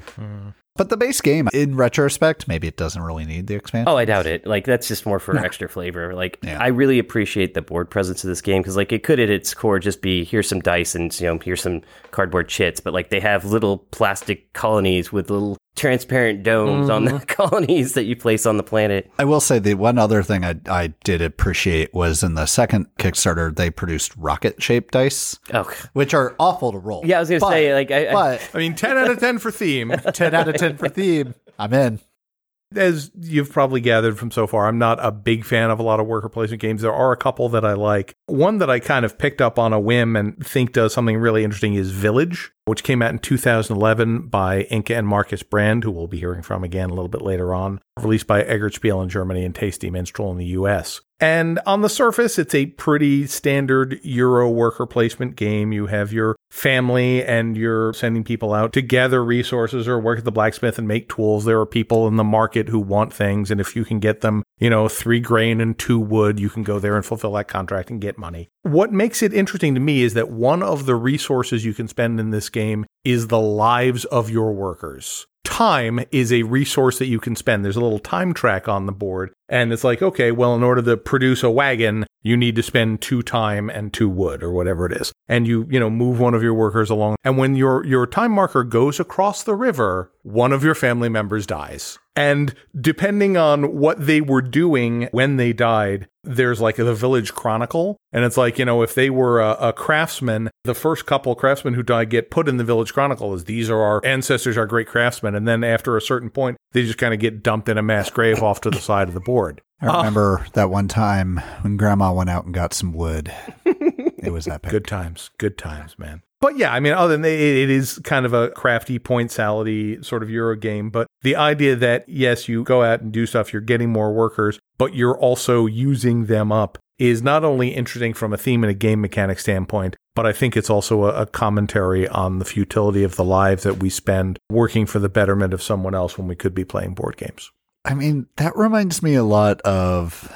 But the base game, in retrospect, maybe it doesn't really need the expansion. Oh, I doubt it. Like that's just more for extra flavor. Like Yeah. I really appreciate the board presence of this game because like it could at its core just be here's some dice and you know here's some cardboard chits, but like they have little plastic colonies with little transparent domes on the mm-hmm. colonies that you place on the planet. I will say the one other thing I, I did appreciate was in the second Kickstarter, they produced rocket shaped dice, Oh, which are awful to roll. yeah. I was gonna But- say like I, I But I mean, 10 out of 10 for theme. 10 out of 10 for theme. I'm in. As you've probably gathered from so far, I'm not a big fan of a lot of worker placement games. There are a couple that I like. One that I kind of picked up on a whim and think does something really interesting is Village, which came out in 2011 by Inka and Markus Brand, who we'll be hearing from again a little bit later on, released by eggertspiele in Germany and Tasty Minstrel in the US. And on the surface, it's a pretty standard Euro worker placement game. You have your family and you're sending people out to gather resources or work at the blacksmith and make tools. There are people in the market who want things. And if you can get them, you know, three grain and two wood, you can go there and fulfill that contract and get money. What makes it interesting to me is that one of the resources you can spend in this game is the lives of your workers. Time is a resource that you can spend. There's a little time track on the board, and it's like, okay, well, in order to produce a wagon, you need to spend two time and two wood or whatever it is. And you, you know, move one of your workers along. And when your your time marker goes across the river, one of your family members dies. And depending on what they were doing when they died, there's like the village chronicle. And it's like, you know, if they were a, a craftsman, the first couple craftsmen who died get put in the village chronicle as these are our ancestors, our great craftsmen. And then after a certain point, they just kind of get dumped in a mass grave off to the side of the board. I oh. remember that one time when grandma went out and got some wood. it was epic. Good times. Good times, man. But yeah, I mean, other than that, it, it is kind of a crafty point salady sort of Euro game. But the idea that, yes, you go out and do stuff, you're getting more workers, but you're also using them up is not only interesting from a theme and a game mechanic standpoint, but I think it's also a, a commentary on the futility of the lives that we spend working for the betterment of someone else when we could be playing board games. I mean, that reminds me a lot of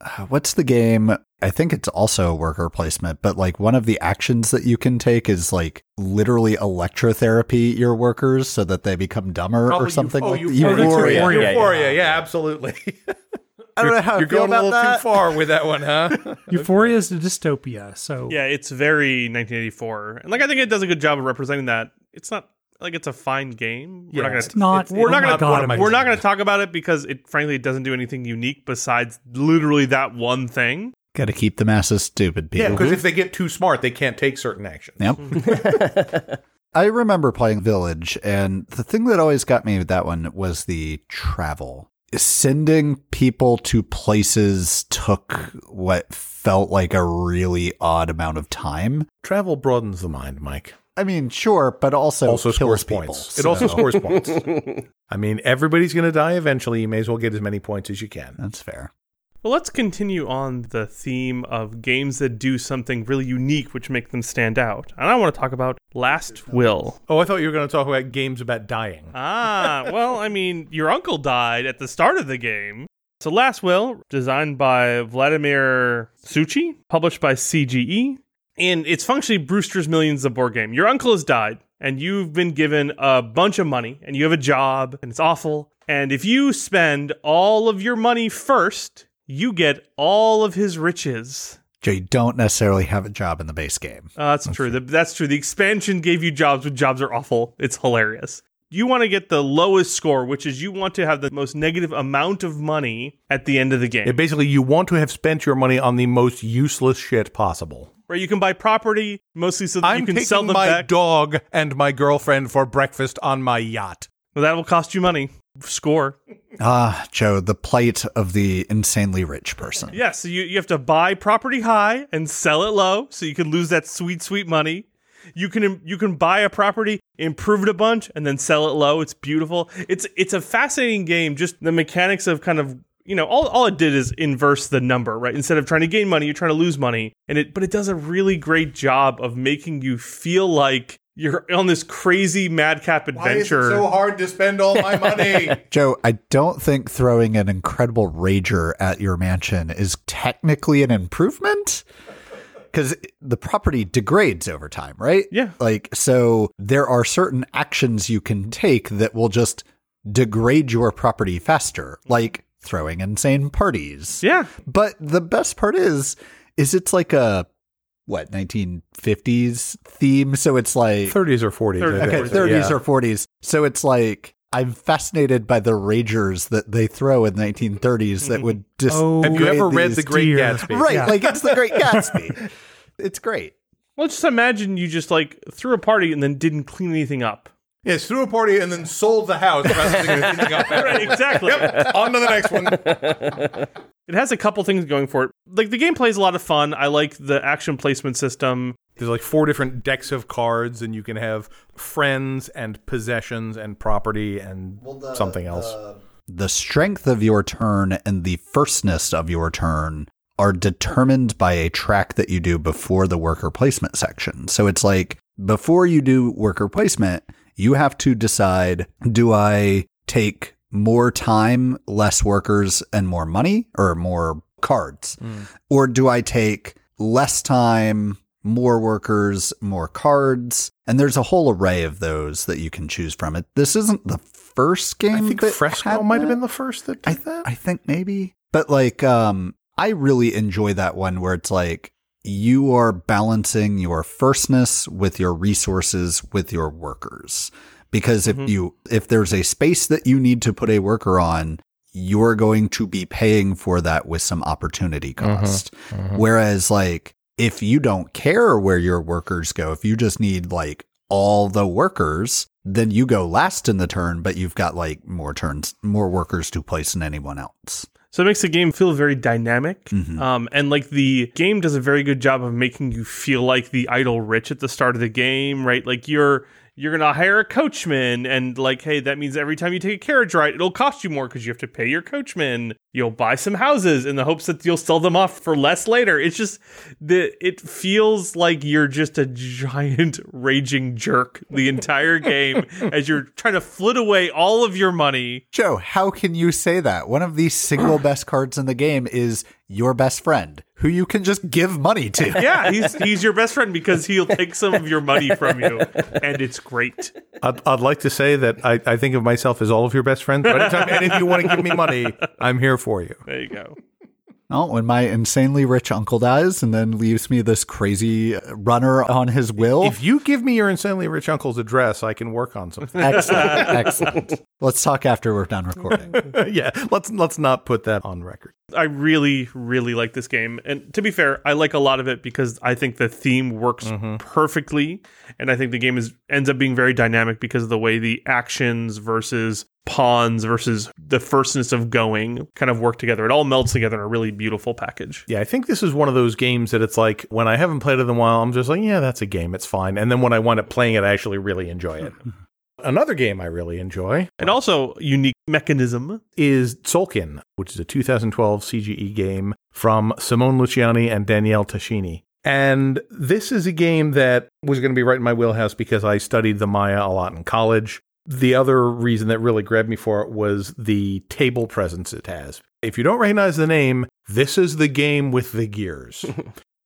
uh, what's the game? I think it's also worker placement, but like one of the actions that you can take is like literally electrotherapy your workers so that they become dumber or something like that. Euphoria. Euphoria. Euphoria. Yeah, absolutely. I don't know how You're feel going a about little that. too far with that one, huh? Euphoria is a dystopia, so Yeah, it's very 1984, and like I think it does a good job of representing that. It's not like it's a fine game. We're Yeah, not gonna. not. We're not oh gonna. God, my we're not gonna talk about it because it frankly it doesn't do anything unique besides literally that one thing. Got to keep the masses stupid, people. Yeah, because if they get too smart, they can't take certain actions. Yep. I remember playing Village, and the thing that always got me with that one was the travel. Sending people to places took what felt like a really odd amount of time. Travel broadens the mind, Mike. I mean, sure, but also also kills scores people, points. It also so scores points. I mean, everybody's going to die eventually. You may as well get as many points as you can. That's fair. Well, let's continue on the theme of games that do something really unique, which make them stand out. And I want to talk about Last Will. Oh, I thought you were going to talk about games about dying. Ah, well, I mean, your uncle died at the start of the game. So, Last Will, designed by Vladimír Suchý, published by CGE, and it's functionally Brewster's Millions, the board game. Your uncle has died, and you've been given a bunch of money, and you have a job, and it's awful. And if you spend all of your money first, you get all of his riches. Joe, you don't necessarily have a job in the base game. Uh, that's true. The, that's true. The expansion gave you jobs, but jobs are awful. It's hilarious. You want to get the lowest score, which is you want to have the most negative amount of money at the end of the game. Yeah, basically, you want to have spent your money on the most useless shit possible. Where you can buy property mostly so that I'm you can sell them my back. dog and my girlfriend for breakfast on my yacht. well, that will cost you money. Score. Ah, Joe, the plight of the insanely rich person. Yeah, so you, you have to buy property high and sell it low so you can lose that sweet, sweet money. You can you can buy a property, improve it a bunch, and then sell it low. It's beautiful. It's it's a fascinating game. Just the mechanics of kind of you know, all, all it did is inverse the number, right? Instead of trying to gain money, you're trying to lose money. And it but it does a really great job of making you feel like you're on this crazy madcap adventure. It's so hard to spend all my money? Joe, I don't think throwing an incredible rager at your mansion is technically an improvement because the property degrades over time, right? Yeah. Like, so there are certain actions you can take that will just degrade your property faster, like throwing insane parties. yeah. But the best part is, is it's like a what 1950s theme, so it's like 30s or 40s. I okay, 30s Yeah. or 40s. So it's like I'm fascinated by the ragers that they throw in the 1930s that mm-hmm. would just. Oh, Have you ever read The Great dear. Gatsby? Right, Yeah. like it's the Great Gatsby. it's great. Well, just imagine you just like threw a party and then didn't clean anything up. Yes, threw a party and then sold the house rather than cleaning up. Right, exactly. Yep, on to the next one. It has a couple things going for it. Like the gameplay is a lot of fun. I like the action placement system. There's like four different decks of cards, and you can have friends and possessions and property and something else. The strength of your turn and the firstness of your turn are determined by a track that you do before the worker placement section. So it's like before you do worker placement, you have to decide do I take more time, less workers, and more money, or more cards? Or do I take less time, more workers, more cards? And there's a whole array of those that you can choose from. It. This isn't the first game. I think Fresco might have been the first that I, that. I think maybe. But like um I really enjoy that one where it's like you are balancing your firstness with your resources with your workers. Because if Mm-hmm. you if there's a space that you need to put a worker on, you're going to be paying for that with some opportunity Mm-hmm. cost. Whereas like if you don't care where your workers go, if you just need like all the workers, then you go last in the turn, but you've got like more turns, more workers to place than anyone else. So it makes the game feel very dynamic. Mhm. Um, and like the game does a very good job of making you feel like the idle rich at the start of the game, right? Like you're you're gonna hire a coachman, and like, hey, that means every time you take a carriage ride, it'll cost you more because you have to pay your coachman. You'll buy some houses in the hopes that you'll sell them off for less later. It's just the it feels like you're just a giant raging jerk the entire game as you're trying to flit away all of your money. Joe, how can you say that? One of the single best cards in the game is your best friend, who you can just give money to. Yeah, he's he's your best friend because he'll take some of your money from you, and it's great. I'd, I'd like to say that I, I think of myself as all of your best friends. But anytime any of you want to give me money, I'm here for you. There you go. Oh, when my insanely rich uncle dies and then leaves me this crazy runner on his will. If you give me your insanely rich uncle's address, I can work on something. excellent. Excellent. Let's talk after we're done recording. yeah, let's let's not put that on record. I really, really like this game. And to be fair, I like a lot of it because I think the theme works mm-hmm. perfectly. And I think the game is ends up being very dynamic because of the way the actions versus pawns versus the firstness of going kind of work together. It all melds together in a really beautiful package. Yeah, I think this is one of those games that it's like when I haven't played it in a while, I'm just like, yeah, that's a game, it's fine. And then when I wind up playing it, I actually really enjoy it. Another game I really enjoy And also unique mechanism. is Tzolk'in, which is a 2012 CGE game from Simone Luciani and Daniele Tascini. And this is a game that was going to be right in my wheelhouse because I studied the Maya a lot in college. The other reason that really grabbed me for it was the table presence it has. If you don't recognize the name, this is the game with the gears.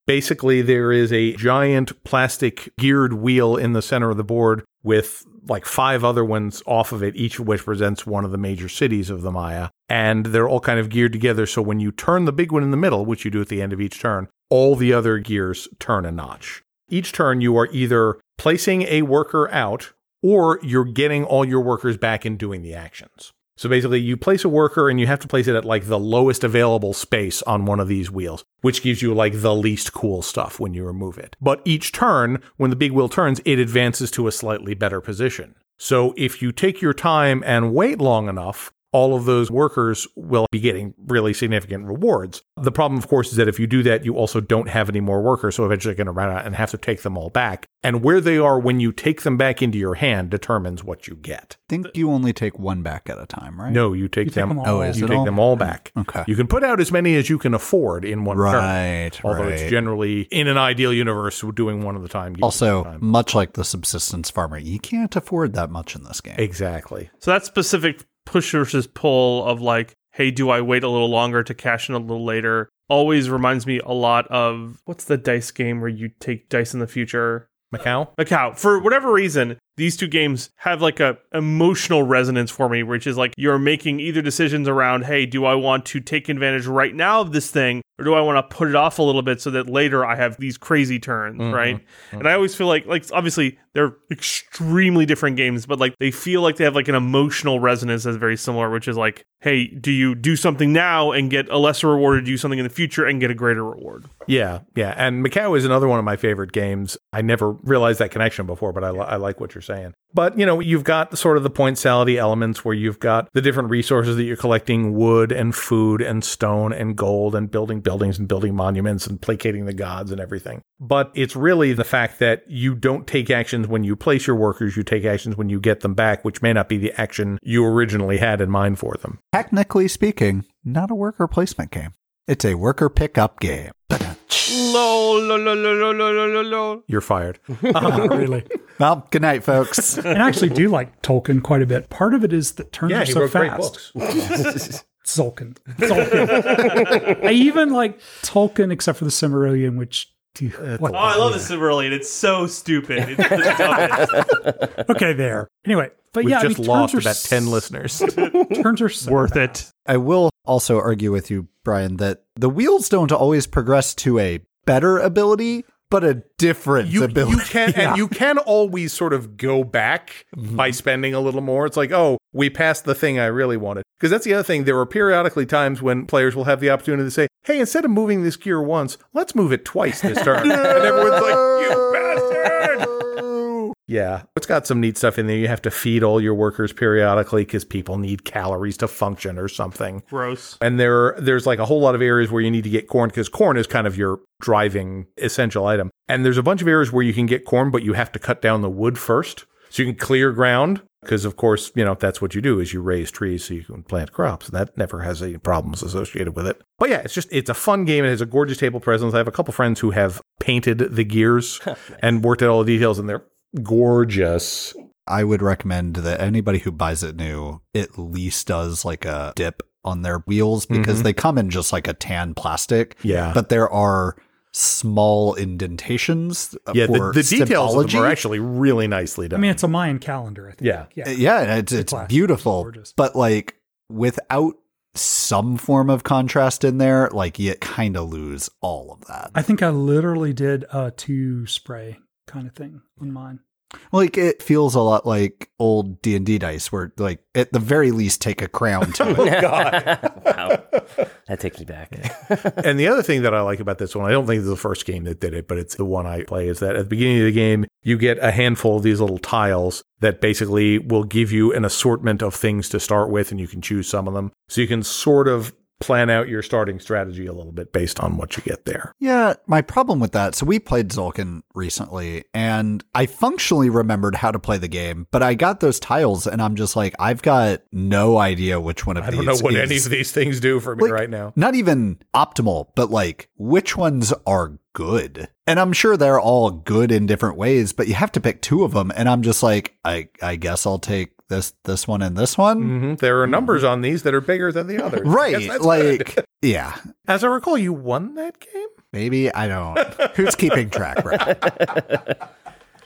Basically, there is a giant plastic geared wheel in the center of the board with like five other ones off of it, each of which presents one of the major cities of the Maya. And they're all kind of geared together. So when you turn the big one in the middle, which you do at the end of each turn, all the other gears turn a notch. Each turn, you are either placing a worker out or you're getting all your workers back and doing the actions. So basically, you place a worker and you have to place it at like the lowest available space on one of these wheels, which gives you like the least cool stuff when you remove it. But each turn, when the big wheel turns, it advances to a slightly better position. So if you take your time and wait long enough, all of those workers will be getting really significant rewards. The problem, of course, is that if you do that, you also don't have any more workers. So eventually you're going to run out and have to take them all back. And where they are when you take them back into your hand determines what you get. I think you only take one back at a time, right? No, you take You take them. them all. Oh, is you it take all? them all back. Okay. You can put out as many as you can afford in one turn. Right, Although right. it's generally in an ideal universe doing one at a time. Also, time. much like the subsistence farmer, you can't afford that much in this game. exactly. So that's specific push versus pull of like, hey, do I wait a little longer to cash in a little later? Always reminds me a lot of what's the dice game where you take dice in the future? Macau. Macau. For whatever reason, these two games have like a emotional resonance for me, which is like you're making either decisions around, hey, do I want to take advantage right now of this thing, or do I want to put it off a little bit so that later I have these crazy turns, mm-hmm. right? Mm-hmm. And I always feel like like obviously they're extremely different games, but like they feel like they have like an emotional resonance that's very similar, which is like, hey, do you do something now and get a lesser reward, or do something in the future and get a greater reward? Yeah, yeah. And Macau is another one of my favorite games. I never realized that connection before, but I, li- I like what you're saying. But, you know, you've got sort of the point salady elements where you've got the different resources that you're collecting wood and food and stone and gold and building buildings and building monuments and placating the gods and everything. But it's really the fact that you don't take actions when you place your workers, you take actions when you get them back, which may not be the action you originally had in mind for them. Technically speaking, not a worker placement game. It's a worker pickup game. Lol, lol, lol, lol, lol, lol, lol. You're fired. Not um, really. Well, good night, folks. And I actually do like Tolkien quite a bit. Part of it is that turns Yeah, are he so wrote great fast. books. Tzolk'in. Tzolk'in. I even like Tolkien except for the Silmarillion, which what? Oh, I love this Silverlight. It's so stupid. It's the dumbest. okay, there. Anyway, but We've yeah, just I mean, lost turns are about 10 s- listeners. Turns are so Worth fast. it. I will also argue with you, Brian, that the wheels don't always progress to a better ability, but a different you, ability. you can and you can always sort of go back mm-hmm. by spending a little more. It's like, oh, we passed the thing I really wanted. Because that's the other thing. There are periodically times when players will have the opportunity to say, hey, instead of moving this gear once, let's move it twice this turn. and everyone's like, you bastard. Yeah, it's got some neat stuff in there. You have to feed all your workers periodically because people need calories to function or something. Gross. And there, there's like a whole lot of areas where you need to get corn because corn is kind of your driving essential item. And there's a bunch of areas where you can get corn, but you have to cut down the wood first. So you can clear ground because, of course, you know, that's what you do is you raise trees so you can plant crops. That never has any problems associated with it. But yeah, it's just, it's a fun game. It has a gorgeous table presence. I have a couple friends who have painted the gears and worked out all the details and they're gorgeous. I would recommend that anybody who buys it new at least does like a dip on their wheels because mm-hmm. they come in just like a tan plastic. Yeah. But there are small indentations. yeah, the, for the details of them are actually really nicely done. I mean, it's a Mayan calendar. I think. Yeah. yeah. Yeah, it's it's classic. beautiful, Gorgeous. but like without some form of contrast in there, like you kind of lose all of that. I think I literally did a two spray kind of thing on mine. Like it feels a lot like old D and D dice, where like at the very least take a crown to oh, it. wow. That takes me back. and the other thing that I like about this one, I don't think it's the first game that did it, but it's the one I play, is that at the beginning of the game, you get a handful of these little tiles that basically will give you an assortment of things to start with, and you can choose some of them. So you can sort of plan out your starting strategy a little bit based on what you get there. Yeah, my problem with that. So we played Tzolk'in recently, and I functionally remembered how to play the game, but I got those tiles, and I'm just like, I've got no idea which one of I these. I don't know what is- any of these things do for me Like, right now. Not even optimal, but like which ones are good. And I'm sure they're all good in different ways, but you have to pick two of them. And I'm just like, I I guess I'll take this this one and this one. hmm There are numbers on these that are bigger than the others. Right. Like, good. yeah. as I recall, you won that game. Maybe I don't. Who's keeping track, right?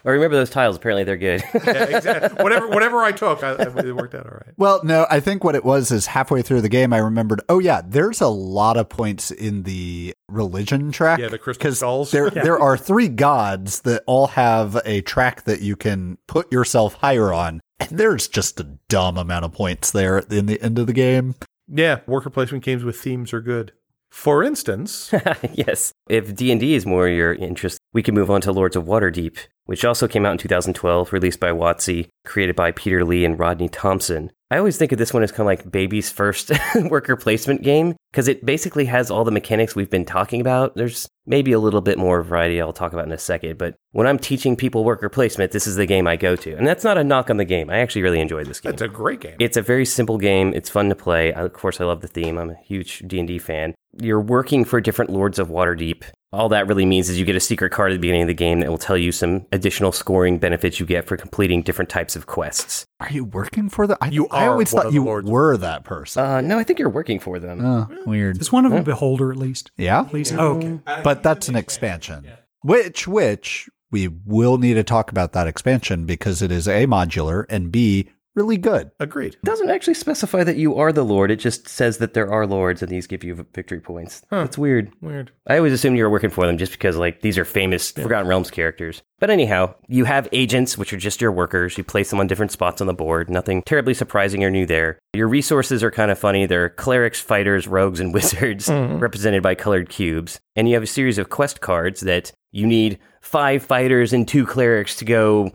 Or remember those tiles? Apparently they're good. Yeah, exactly. whatever, whatever I took, I, it worked out all right. Well, no, I think what it was is halfway through the game, I remembered, oh, yeah, there's a lot of points in the religion track. Yeah, the crystal 'Cause skulls. There, there are three gods that all have a track that you can put yourself higher on. And there's just a dumb amount of points there in the end of the game. Yeah, worker placement games with themes are good. For instance, yes. If D&D is more your interest, we can move on to Lords of Waterdeep, which also came out in 2012, released by WotC, created by Peter Lee and Rodney Thompson. I always think of this one as kind of like baby's first worker placement game because it basically has all the mechanics we've been talking about. There's maybe a little bit more variety I'll talk about in a second, but when I'm teaching people worker placement, this is the game I go to. And that's not a knock on the game. I actually really enjoy this game. It's a great game. It's a very simple game. It's fun to play. Of course, I love the theme. I'm a huge D&D fan. You're working for different lords of Waterdeep. All that really means is you get a secret card at the beginning of the game that will tell you some additional scoring benefits you get for completing different types of quests. Are you working for the? I, You I are always thought the you lords. were that person. Uh, no, I think you're working for them. oh, weird. Is one of them Beholder at least? Yeah, At least? Oh, okay. but that's an expansion. Which, which we will need to talk about that expansion because it is a modular and b really good. Agreed. It doesn't actually specify that you are the lord. It just says that there are lords and these give you victory points. That's weird. Weird. I always assumed you were working for them just because, like, these are famous Forgotten Realms characters. But anyhow, you have agents, which are just your workers. You place them on different spots on the board. Nothing terribly surprising or new there. Your resources are kind of funny. They're clerics, fighters, rogues, and wizards, mm-hmm. represented by colored cubes. And you have a series of quest cards that you need five fighters and two clerics to go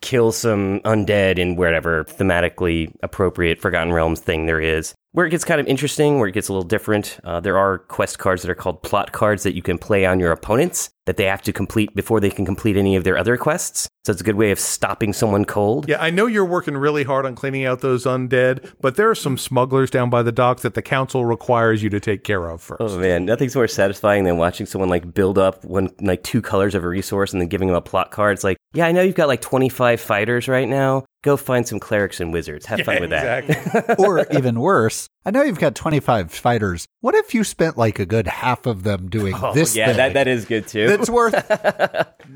kill some undead in wherever thematically appropriate Forgotten Realms thing there is. Where it gets kind of interesting, where it gets a little different, uh, there are quest cards that are called plot cards that you can play on your opponents that they have to complete before they can complete any of their other quests. So it's a good way of stopping someone cold. Yeah, I know you're working really hard on cleaning out those undead, but there are some smugglers down by the docks that the council requires you to take care of first. Oh man, nothing's more satisfying than watching someone like build up one like two colors of a resource and then giving them a plot card. It's like, yeah, I know you've got like 25 fighters right now. Go find some clerics and wizards. Have fun with that. Or even worse, I know you've got 25 fighters. What if you spent like a good half of them doing Oh, this yeah, thing that, that is good too. That's worth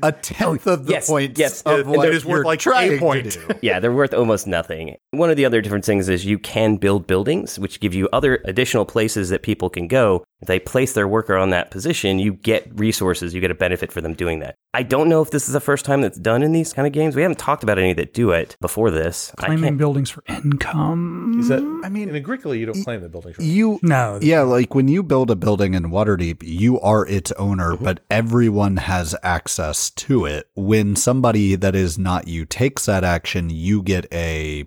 a tenth of the yes, points yes. of what they're worth, like, trying point. to do. Yeah, they're worth almost nothing. One of the other different things is you can build buildings, which give you other additional places that people can go. If they place their worker on that position, you get resources, you get a benefit for them doing that. I don't know if this is the first time that's done in these kind of games. We haven't talked about any that do it before this. Claiming buildings for income. Is that, I mean, in Agricola, you don't claim the buildings. right? You No. Yeah, like when you build a building in Waterdeep, you are its owner, Mm-hmm. but everyone has access to it. When somebody that is not you takes that action, you get a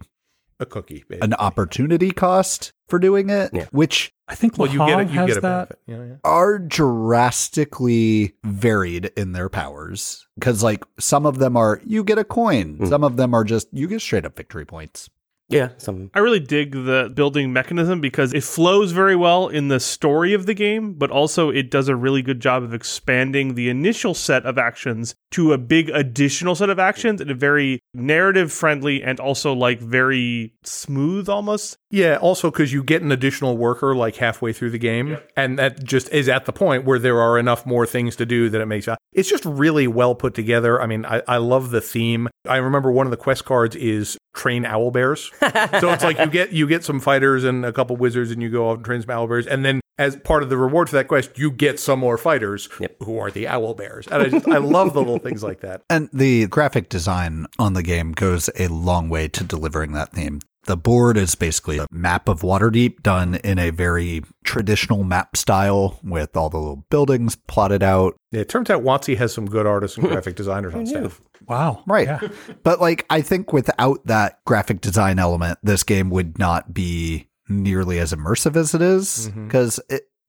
A cookie. baby. an opportunity cost for doing it, Yeah. which I think well, you get Lahag it. You has get a that. benefit. Yeah, yeah. are drastically varied in their powers. Because like some of them are you get a coin, hmm. some of them are just you get straight up victory points. Yeah, some I really dig the building mechanism because it flows very well in the story of the game, but also it does a really good job of expanding the initial set of actions to a big additional set of actions in a very narrative friendly and also like very smooth almost. Yeah, also because you get an additional worker like halfway through the game, and that just is at the point where there are enough more things to do that it makes it's just really well put together. I mean, I, I love the theme. I remember one of the quest cards is train owl bears, so it's like you get you get some fighters and a couple wizards, and you go off and train some owl bears, and then as part of the reward for that quest, you get some more fighters who are the owl bears, and I just I love the little things like that. And the graphic design on the game goes a long way to delivering that theme. The board is basically a map of Waterdeep done in a very traditional map style with all the little buildings plotted out. Yeah, it turns out WotC has some good artists and graphic designers on staff. Wow. Right. Yeah. But like I think without that graphic design element, this game would not be nearly as immersive as it is. Mm-hmm. Because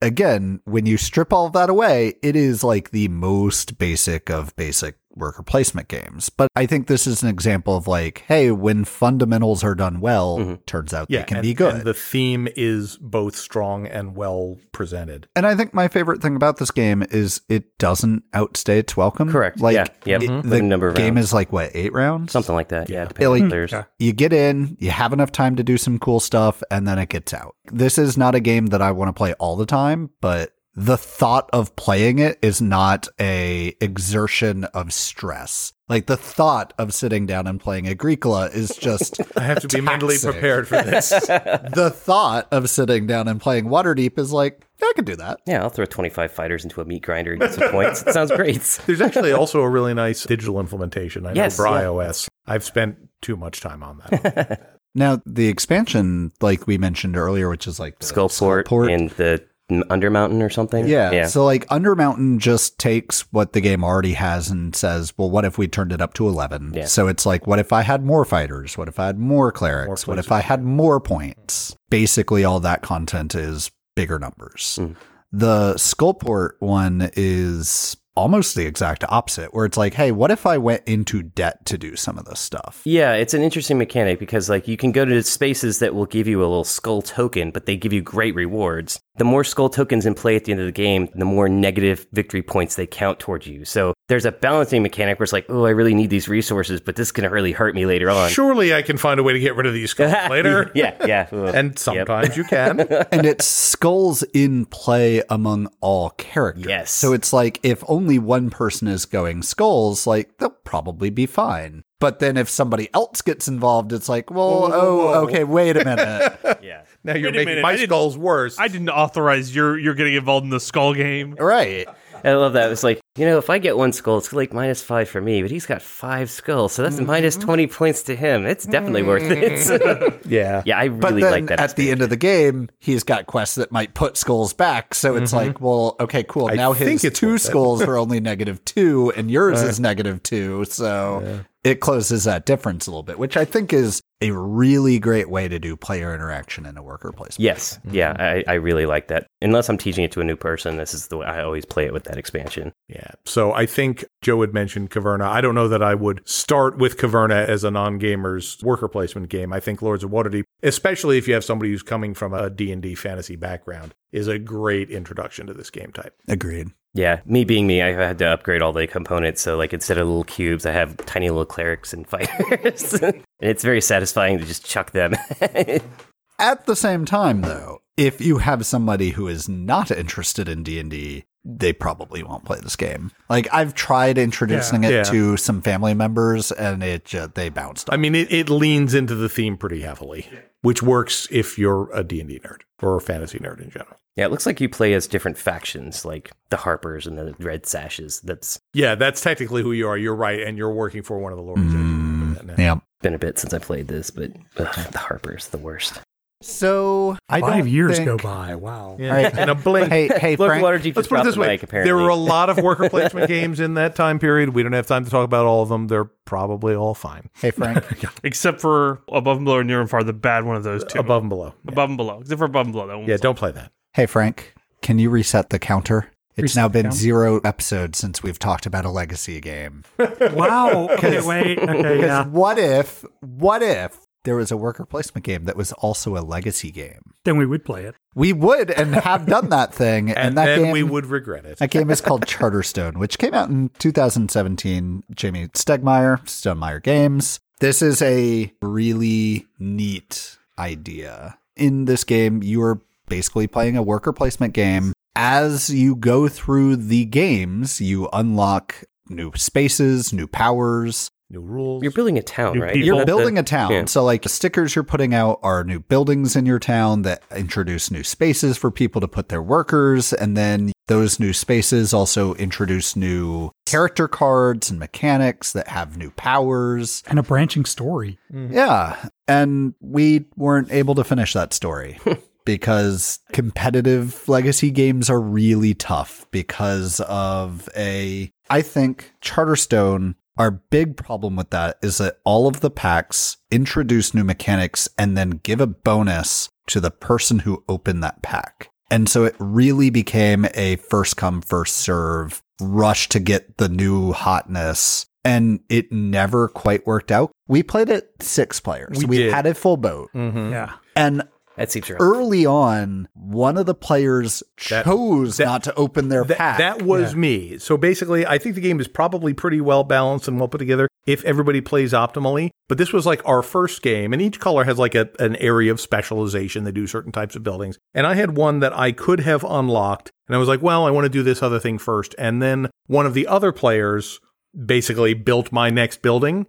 again, when you strip all of that away, it is like the most basic of basic worker placement games. But I think this is an example of like, hey, when fundamentals are done well, turns out Yeah, they can and, be good. and the theme is both strong and well presented. And I think my favorite thing about this game is it doesn't outstay its welcome. Correct. Like Yeah. Yep. it- Mhm. the number of game rounds. is like what eight rounds, something like that. Yeah, Yeah, depending like- on players. Yeah. You get in, you have enough time to do some cool stuff, and then it gets out. This is not a game that I want to play all the time, but the thought of playing it is not a exertion of stress. Like the thought of sitting down and playing Agricola is just I have to be mentally prepared for this. the thought of sitting down and playing Waterdeep is like, yeah, I can do that. Yeah, I'll throw 25 fighters into a meat grinder and get some points. It sounds great. There's actually also a really nice digital implementation. I know Yes, for yeah. iOS. I've spent too much time on that. Now, the expansion, like we mentioned earlier, which is like the Skullport Skullport, and the M- Undermountain or something. Yeah. yeah. So like Undermountain just takes what the game already has and says, well, what if we turned it up to 11? Yeah. So it's like, what if I had more fighters? What if I had more clerics? what if I had more points? Basically, all that content is bigger numbers. Mm. The Skullport one is almost the exact opposite, where it's like, hey, what if I went into debt to do some of this stuff? Yeah, it's an interesting mechanic because like you can go to spaces that will give you a little skull token, but they give you great rewards. The more skull tokens in play at the end of the game, the more negative victory points they count towards you. So there's a balancing mechanic where it's like, oh, I really need these resources, but this is going to really hurt me later on. Surely I can find a way to get rid of these skulls later. yeah, yeah. Ugh. And Yep. sometimes you can. and it's skulls in play among all characters. Yes. So it's like if only one person is going skulls, like they'll probably be fine. But then if somebody else gets involved, it's like, well, Whoa, whoa, oh, whoa. okay, wait a minute. yeah. Now you're Wait making minute, my skulls worse. I didn't authorize your you're getting involved in the skull game. right. I love that. It's like, you know, if I get one skull, it's like minus five for me, but he's got five skulls, so that's mm-hmm. minus 20 points to him. It's definitely worth it. Mm-hmm. yeah. yeah, I But really then like that. at the end of the game, he's got quests that might put skulls back. So it's mm-hmm. like, well, okay, cool. I now think his two worth skulls are only negative two, and yours is uh. negative two. So it closes that difference a little bit, which I think is a really great way to do player interaction in a worker placement. Yes, mm-hmm. yeah, I, I really like that. Unless I'm teaching it to a new person, this is the way I always play it with that expansion. Yeah. So I think Joe had mentioned Caverna. I don't know that I would start with Caverna as a non-gamer's worker placement game. I think Lords of Waterdeep, especially if you have somebody who's coming from a D&D fantasy background, is a great introduction to this game type. Agreed. Yeah, me being me, I had to upgrade all the components. So, like, instead of little cubes, I have tiny little clerics and fighters. and it's very satisfying to just chuck them. At the same time, though, if you have somebody who is not interested in D and D, they probably won't play this game. Like I've tried introducing it Yeah. to some family members, and it ju- they bounced. I mean, it, it leans into the theme pretty heavily, which works if you're a D&D nerd or a fantasy nerd in general. Yeah, it looks like you play as different factions, like the Harpers and the Red Sashes. That's Yeah, that's technically who you are. You're right, and you're working for one of the lords. I do remember mm, that now. Yeah. been a bit since I played this, but ugh, the Harpers, the worst. So I Five years think- go by. Wow. Yeah. Right. In a blink. Hey, hey, Look, Frank. Waterdeep Let's put it this way: mic, apparently. there were a lot of worker placement games in that time period. We don't have time to talk about all of them. They're probably all fine. Hey, Frank. Except for above and below or near and far, the bad one of those two. Above and below. Yeah, above and below. Except for above and below. That one. Yeah, don't play that. Hey, Frank. Can you reset the counter? It's now been zero episodes since we've talked about a legacy game. Wow. Okay, wait. Okay, yeah. What if? What if there was a worker placement game that was also a legacy game? Then we would play it. We would and have done that thing, and, And, that then game we would regret it. That game is called Charterstone, which came out in 2017. Jamey Stegmaier, Stonemaier Games. This is a really neat idea. In this game, you are basically playing a worker placement game. As you go through the games, you unlock new spaces, new powers, New rules. You're building a town, New right? people. you're building a town. yeah. So, like, the stickers you're putting out are new buildings in your town that introduce new spaces for people to put their workers. And then those new spaces also introduce new character cards and mechanics that have new powers. And a branching story. Yeah. And we weren't able to finish that story. Because competitive legacy games are really tough because of a. I think Charterstone our big problem with that is that all of the packs introduce new mechanics and then give a bonus to the person who opened that pack. And so it really became a first come, first serve rush to get the new hotness. And it never quite worked out. We played it six players. We We, did. had a full boat. Mhm. Yeah. And That seems right. Oh. early on, one of the players That- chose that- not to open their That, pack. that was me. So basically, I think the game is probably pretty well balanced and well put together if everybody plays optimally. But this was like our first game, and each color has like a, an area of specialization. They do certain types of buildings. And I had one that I could have unlocked. And I was like, well, I want to do this other thing first. And then one of the other players basically built my next building.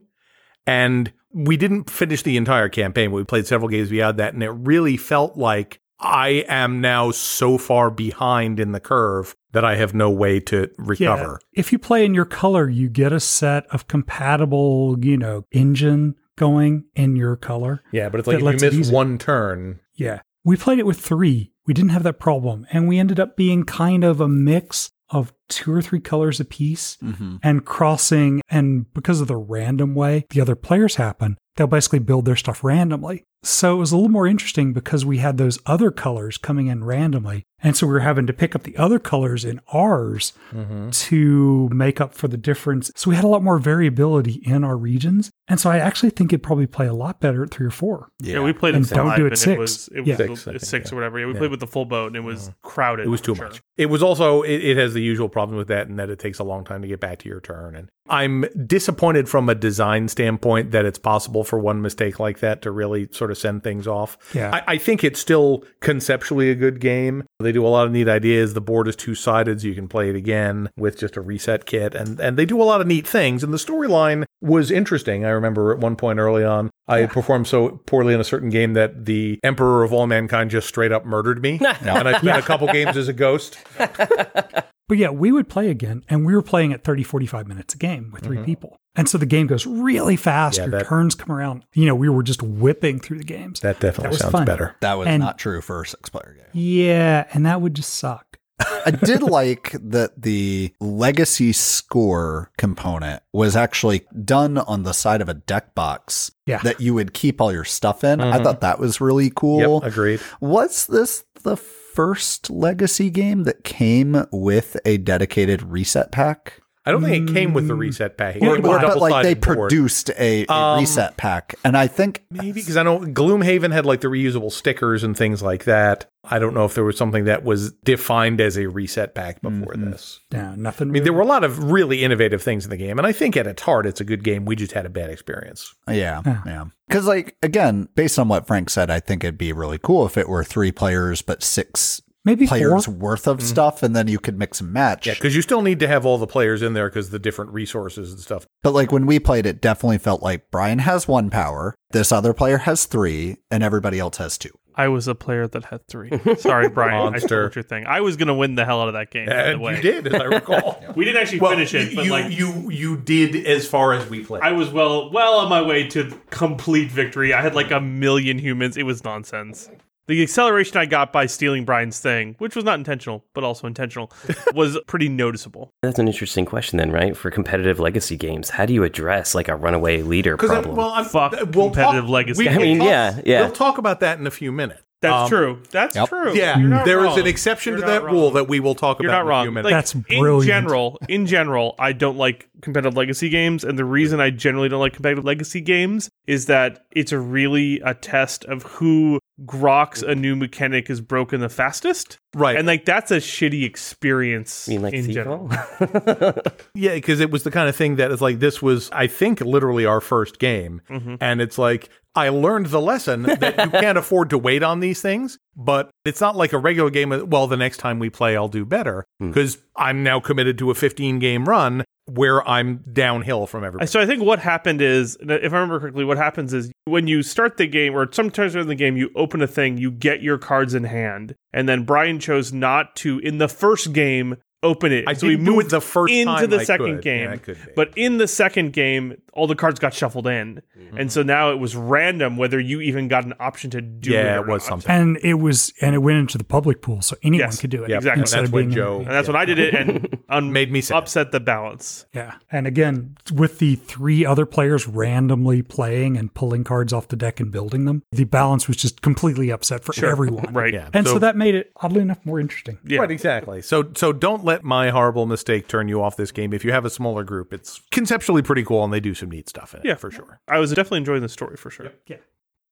And we didn't finish the entire campaign. We played several games beyond that, and it really felt like I am now so far behind in the curve that I have no way to recover. If you play in your color, you get a set of compatible, you know, engine going in your color. Yeah, but it's like if you miss one turn, Yeah. We played it with three. We didn't have that problem. And we ended up being kind of a mix of two or three colors apiece Mm-hmm. and crossing. And because of the random way the other players happen, they'll basically build their stuff randomly. So it was a little more interesting because we had those other colors coming in randomly. And so we were having to pick up the other colors in ours to make up for the difference. So we had a lot more variability in our regions. And so I actually think it'd probably play a lot better at three or four. Yeah, we played And it don't do it six. it was it was Yeah. Six, I six, think, or whatever. Yeah, we yeah. played with the full boat, and it was mm-hmm. crowded. It was too sure. much. It was also it, it has the usual problem with that, and that it takes a long time to get back to your turn. And I'm disappointed from a design standpoint that it's possible for one mistake like that to really sort of send things off. Yeah. I, I think it's still conceptually a good game. They do a lot of neat ideas. The board is two sided, so you can play it again with just a reset kit, and and they do a lot of neat things. And the storyline was interesting. I remember at one point early on, I had performed so poorly in a certain game that the Emperor of all mankind just straight up murdered me, and I spent a couple games as a ghost. But yeah, we would play again, and we were playing at 30, 45 minutes a game with 3 people. And so the game goes really fast. Mm-hmm. Yeah, Your that- turns come around. You know, we were just whipping through the games. That definitely That was sounds fun. better. That was And- not true for a six player game. yeah, and that would just suck. I did like that the legacy score component was actually done on the side of a deck box Yeah. that you would keep all your stuff in. I thought that was really cool. Yep, agreed. Was this the first legacy game that came with a dedicated reset pack? I don't think it came with the reset pack. It Or- came with a or- but like they board. produced a, a Um, reset pack. And I think Maybe because I know Gloomhaven had like the reusable stickers and things like that. I don't know if there was something that was defined as a reset pack before this. No, nothing. I mean, there were a lot of really innovative things in the game, and I think at its heart, it's a good game. We just had a bad experience. Yeah, yeah. Because, like, again, based on what Frank said, I think it'd be really cool if it were three players, but six maybe players four. worth of mm-hmm. stuff, and then you could mix and match. Yeah, because you still need to have all the players in there because the different resources and stuff. But, like, when we played, it definitely felt like Brian has one power, this other player has three, and everybody else has two. I was a player that had three. Sorry, Brian. I Monster. stole your thing. I was going to win the hell out of that game. by the And way. you did, as I recall. We didn't actually finish it, but you, like you you did as far as we played. I was well well on my way to complete victory. I had like a million humans. It was nonsense. The acceleration I got by stealing Brian's thing, which was not intentional, but also intentional, was pretty noticeable. That's an interesting question, then, right? For competitive legacy games, how do you address like a runaway leader Because problem? well, I'm, Fuck uh, we'll competitive talk, legacy. we- I mean, talk- yeah, yeah. We'll talk about that in a few minutes. That's Um, true. That's Yep. true. Yeah, You're not there is an exception You're to that wrong. rule that we will talk You're about not in a wrong. few. Like, That's in general, in general, I don't like competitive legacy games, and the reason I generally don't like competitive legacy games is that it's a really a test of who groks a new mechanic is broken the fastest, right. and like that's a shitty experience. you mean like in Thiefball? general. Yeah, because it was the kind of thing that is like this was, I think, literally our first game, Mm-hmm. and it's like I learned the lesson that you can't afford to wait on these things, but it's not like a regular game. Well, the next time we play, I'll do better hmm. because I'm now committed to a 15 game run where I'm downhill from everybody. So I think what happened is, if I remember correctly, what happens is when you start the game, or sometimes in the game, you open a thing, you get your cards in hand, and then Brian chose not to in the first game open it. I so we didn't do it moved the first into time the I second could. game. Yeah, it could be. But in the second game, all the cards got shuffled in, mm-hmm. and so now it was random whether you even got an option to do it. yeah, or it was not. something. And it was, and it went into the public pool, so anyone Yes. could do it. Yeah, exactly. instead That's of when being- Joe And that's when I did it, and un- Made me sad. upset the balance. Yeah. And again, with the three other players randomly playing and pulling cards off the deck and building them, the balance was just completely upset for sure. everyone. Right. Yeah. And so, So- that made it oddly enough more interesting. Yeah. Right, exactly. So so don't let my horrible mistake turn you off this game. If you have a smaller group, it's conceptually pretty cool and they do some neat stuff in it. Yeah. for sure. I was definitely enjoying the story for sure. Yeah.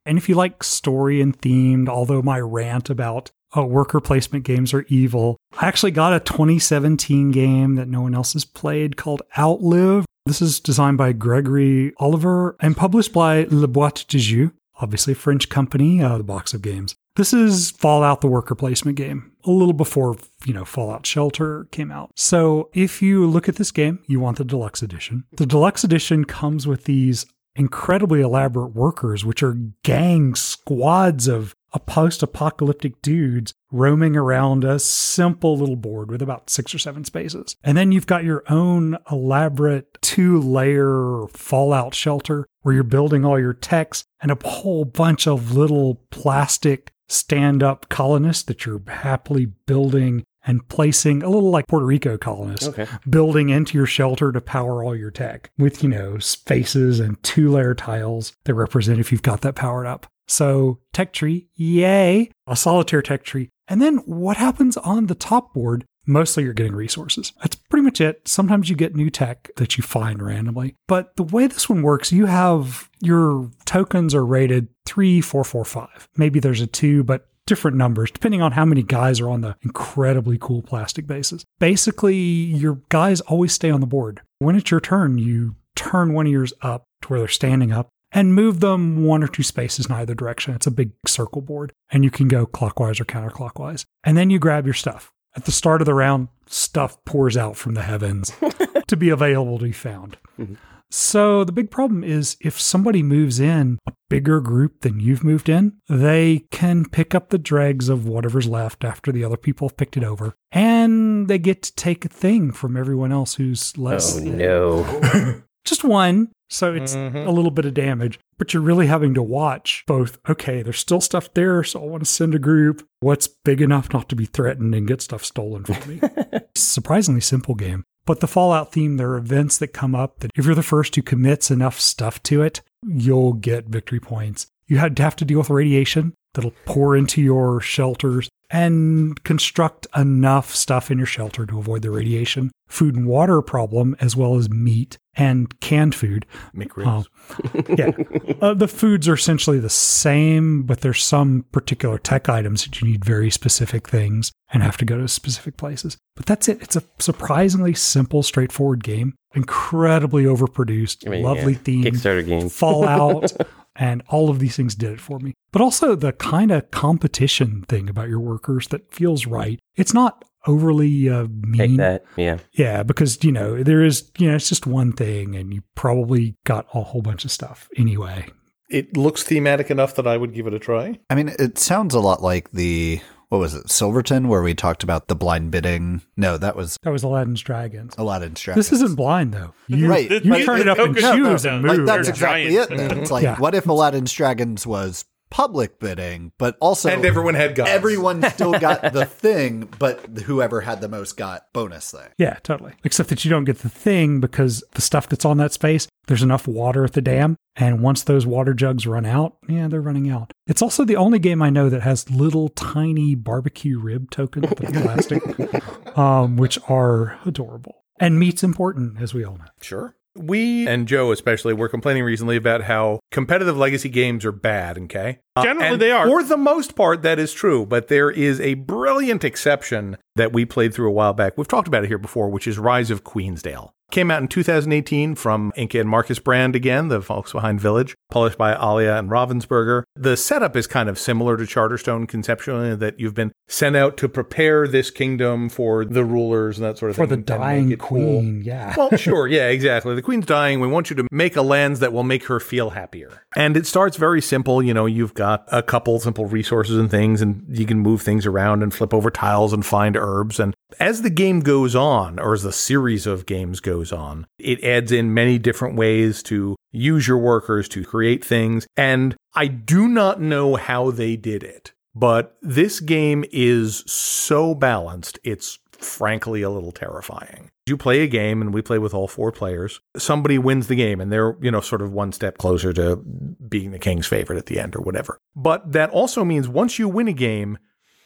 And if you like story and themed, although my rant about uh, worker placement games are evil, I actually got a 2017 game that no one else has played called Outlive. This is designed by Gregory Oliver and published by Le Boîte de Jeu, obviously a French company, uh, the box of games. This is Fallout, the worker placement game, a little before, you know, Fallout Shelter came out. So if you look at this game, you want the deluxe edition. The deluxe edition comes with these incredibly elaborate workers, which are gang squads of a post apocalyptic dudes roaming around a simple little board with about six or seven spaces. And then you've got your own elaborate two layer fallout shelter where you're building all your techs and a whole bunch of little plastic stand up colonists that you're happily building and placing a little like Puerto Rico colonists, Okay. building into your shelter to power all your tech with, you know, spaces and two layer tiles that represent if you've got that powered up. So, tech tree, yay, a solitaire tech tree. And then what happens on the top board? Mostly you're getting resources. That's pretty much it. Sometimes you get new tech that you find randomly. But the way this one works, you have your tokens are rated three, four, four, five. Maybe there's a two, but different numbers depending on how many guys are on the incredibly cool plastic bases. Basically, your guys always stay on the board. When it's your turn, you turn one of yours up to where they're standing up and move them one or two spaces in either direction. It's a big circle board, and you can go clockwise or counterclockwise. And then you grab your stuff. At the start of the round, stuff pours out from the heavens to be available to be found. Mm-hmm. So the big problem is if somebody moves in a bigger group than you've moved in, they can pick up the dregs of whatever's left after the other people have picked it over. And they get to take a thing from everyone else who's less Oh no. just one. So it's mm-hmm. a little bit of damage, but you're really having to watch both. Okay, there's still stuff there, so I want to send a group. What's big enough not to be threatened and get stuff stolen from me? Surprisingly simple game. But the Fallout theme, there are events that come up that if you're the first who commits enough stuff to it, you'll get victory points. You had to have to deal with radiation that'll pour into your shelters and construct enough stuff in your shelter to avoid the radiation. Food and water problem, as well as meat and canned food. McRibs. Oh, yeah. Uh, the foods are essentially the same, but there's some particular tech items that you need very specific things and have to go to specific places. But that's it. It's a surprisingly simple, straightforward game. Incredibly overproduced, I mean, lovely yeah. theme. Kickstarter game. Fallout, and all of these things did it for me. But also the kind of competition thing about your workers that feels right. It's not overly uh, mean. Take that. Yeah. Yeah, because you know there is you know it's just one thing, and you probably got a whole bunch of stuff anyway. It looks thematic enough that I would give it a try. I mean, it sounds a lot like the what was it, Silverton, where we talked about the blind bidding. No, that was That was Aladdin's Dragons. Aladdin's Dragons. This isn't blind though. You, Right. You Right. turn it up and No, no, choose no. and like that's They're exactly giants. it. Then it's like, Yeah. what if Aladdin's Dragons was public bidding, but also and everyone had guns. everyone still got the thing, but whoever had the most got bonus thing. Yeah, totally. Except that you don't get the thing because the stuff that's on that space, there's enough water at the dam. And once those water jugs run out, yeah, they're running out. It's also the only game I know that has little tiny barbecue rib tokens that plastic, um, which are adorable. And meat's important, as we all know. Sure. We and Joe especially were complaining recently about how competitive legacy games are bad, okay? Uh, Generally, and they are. For the most part, that is true, but there is a brilliant exception that we played through a while back. We've talked about it here before, which is Rise of Queensdale. Came out in 2018 from Inka and Markus Brand again, the folks behind Village, published by alea and Ravensburger. The setup is kind of similar to Charterstone conceptually, that you've been sent out to prepare this kingdom for the rulers and that sort of For thing. For the dying it cool. queen, yeah. Well, sure, yeah, exactly. The queen's dying. We want you to make a lens that will make her feel happier. And it starts very simple. You know, you've got a couple simple resources and things, and you can move things around and flip over tiles and find herbs. And as the game goes on, or as the series of games goes on, it adds in many different ways to use your workers to create things. And I do not know how they did it, but this game is so balanced. It's frankly a little terrifying. You play a game and we play with all four players. Somebody wins the game and they're, you know, sort of one step closer to being the king's favorite at the end or whatever. But that also means once you win a game,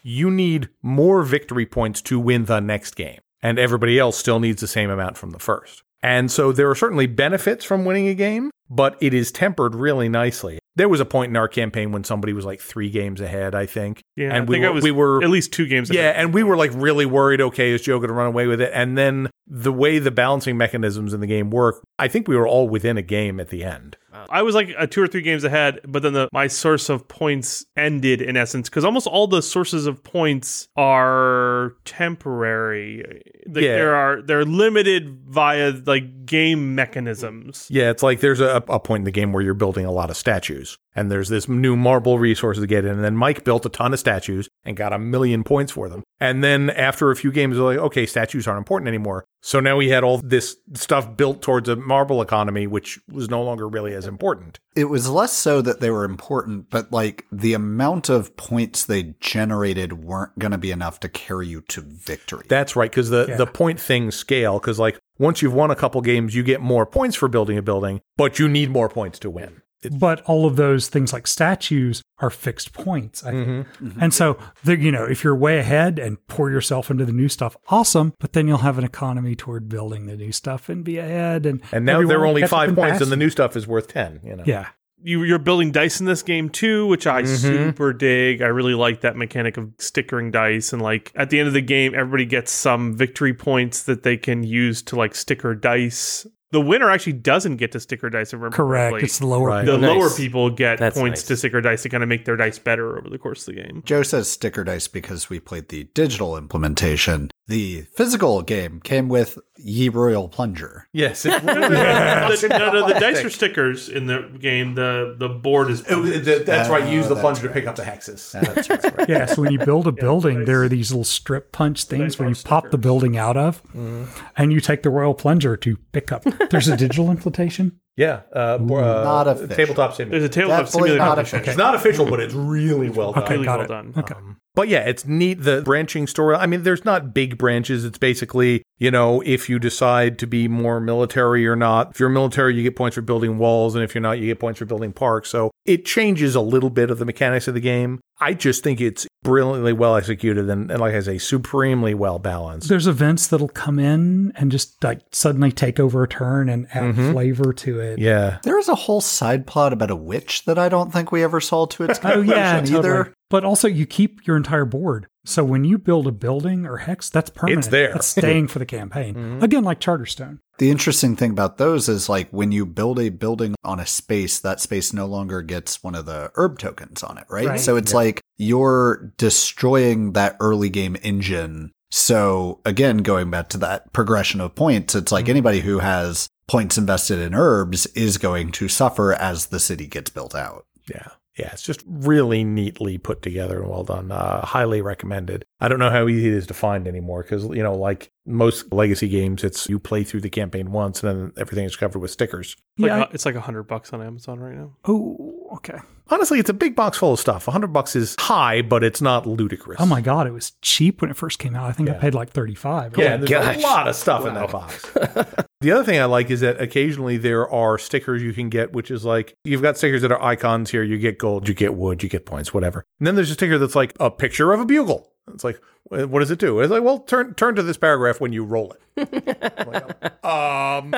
you need more victory points to win the next game. And everybody else still needs the same amount from the first. And so there are certainly benefits from winning a game, but it is tempered really nicely. There was a point in our campaign when somebody was like three games ahead, I think. Yeah, and I we were, we were at least two games. Ahead. Yeah, ahead. and we were like really worried. Okay, is Joe going to run away with it? And then the way the balancing mechanisms in the game work, I think we were all within a game at the end. I was like a two or three games ahead, but then the, my source of points ended in essence because almost all the sources of points are temporary. Like, Yeah. There are they're limited via like game mechanisms. Yeah, it's like there's a, a, a point in the game where you're building a lot of statues. And there's this new marble resource to get in. And then Mike built a ton of statues and got a million points for them. And then after a few games, they're like, okay, statues aren't important anymore. So now we had all this stuff built towards a marble economy, which was no longer really as important. It was less so that they were important, but like the amount of points they generated weren't going to be enough to carry you to victory. That's right, because the, Yeah. the point thing scale. Because like once you've won a couple games, you get more points for building a building, but you need more points to win. But all of those things like statues are fixed points. I think. Mm-hmm. Mm-hmm. And so, the, you know, if you're way ahead and pour yourself into the new stuff, awesome. But then you'll have an economy toward building the new stuff and be ahead. And And now everyone they're only five points, pass and the new stuff is worth ten. You know. Yeah. You, you're building dice in this game too, which I Mhm. super dig. I really like that mechanic of stickering dice, and like at the end of the game, everybody gets some victory points that they can use to like sticker dice. The winner actually doesn't get to sticker dice. If I remember Correct. correctly. It's the lower. Right. the Oh, nice. lower people get That's points nice. to sticker dice to kind of make their dice better over the course of the game. Joe says sticker dice because we played the digital implementation. The physical game came with Ye Royal Plunger. Yes. It, no, no, the, no, no, the dice are stickers in the game. The the board is. Oh, that's right. Oh, you use the that's plunger to pick up the hexes. That's right. Yeah, so when you build a building, there are these little strip punch things where you punch pop the building out of, mm-hmm. and you take the royal plunger to pick up. There's a digital implementation. Yeah. Uh, uh, Not official. tabletop simulator. There's a tabletop Definitely simulator. not edition. official. It's not official, but it's really well done. Okay, Really got well it. done. Okay. But yeah, it's neat. The branching story. I mean, there's not big branches. It's basically, you know, if you decide to be more military or not. If you're military, you get points for building walls. And if you're not, you get points for building parks. So it changes a little bit of the mechanics of the game. I just think it's brilliantly well executed and, and like I say, supremely well balanced. There's events that'll come in and just like suddenly take over a turn and add mm-hmm. flavor to it. Yeah. There is a whole side plot about a witch that I don't think we ever saw to its Oh yeah, conclusion totally. either. But also, you keep your entire board. So when you build a building or hex, that's permanent. It's there. That's staying for the campaign. Mm-hmm. Again, like Charterstone. The interesting thing about those is like when you build a building on a space, that space no longer gets one of the herb tokens on it, right? Right. So it's like you're destroying that early game engine. So again, going back to that progression of points, it's like mm-hmm. anybody who has points invested in herbs is going to suffer as the city gets built out. Yeah. Yeah, it's just really neatly put together and well done. Uh, highly recommended. I don't know how easy it is to find anymore because, you know, like most legacy games, it's you play through the campaign once and then everything is covered with stickers. Like, Yeah. uh, it's like a hundred bucks on Amazon right now. Oh, okay. Honestly, it's a big box full of stuff. 100 bucks is high, but it's not ludicrous. Oh my god, it was cheap when it first came out. I think I paid like thirty five. Yeah, there's gosh. a lot of stuff in that box. the other thing I like is that occasionally there are stickers you can get, which is like you've got stickers that are icons here. You get gold, you get wood, you get points, whatever. And then there's a sticker that's like a picture of a bugle. It's like, what does it do? It's like, well, turn turn to this paragraph when you roll it. Like, um,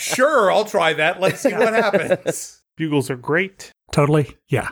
sure, I'll try that. Let's see what happens. Bugles are great. Totally. Yeah.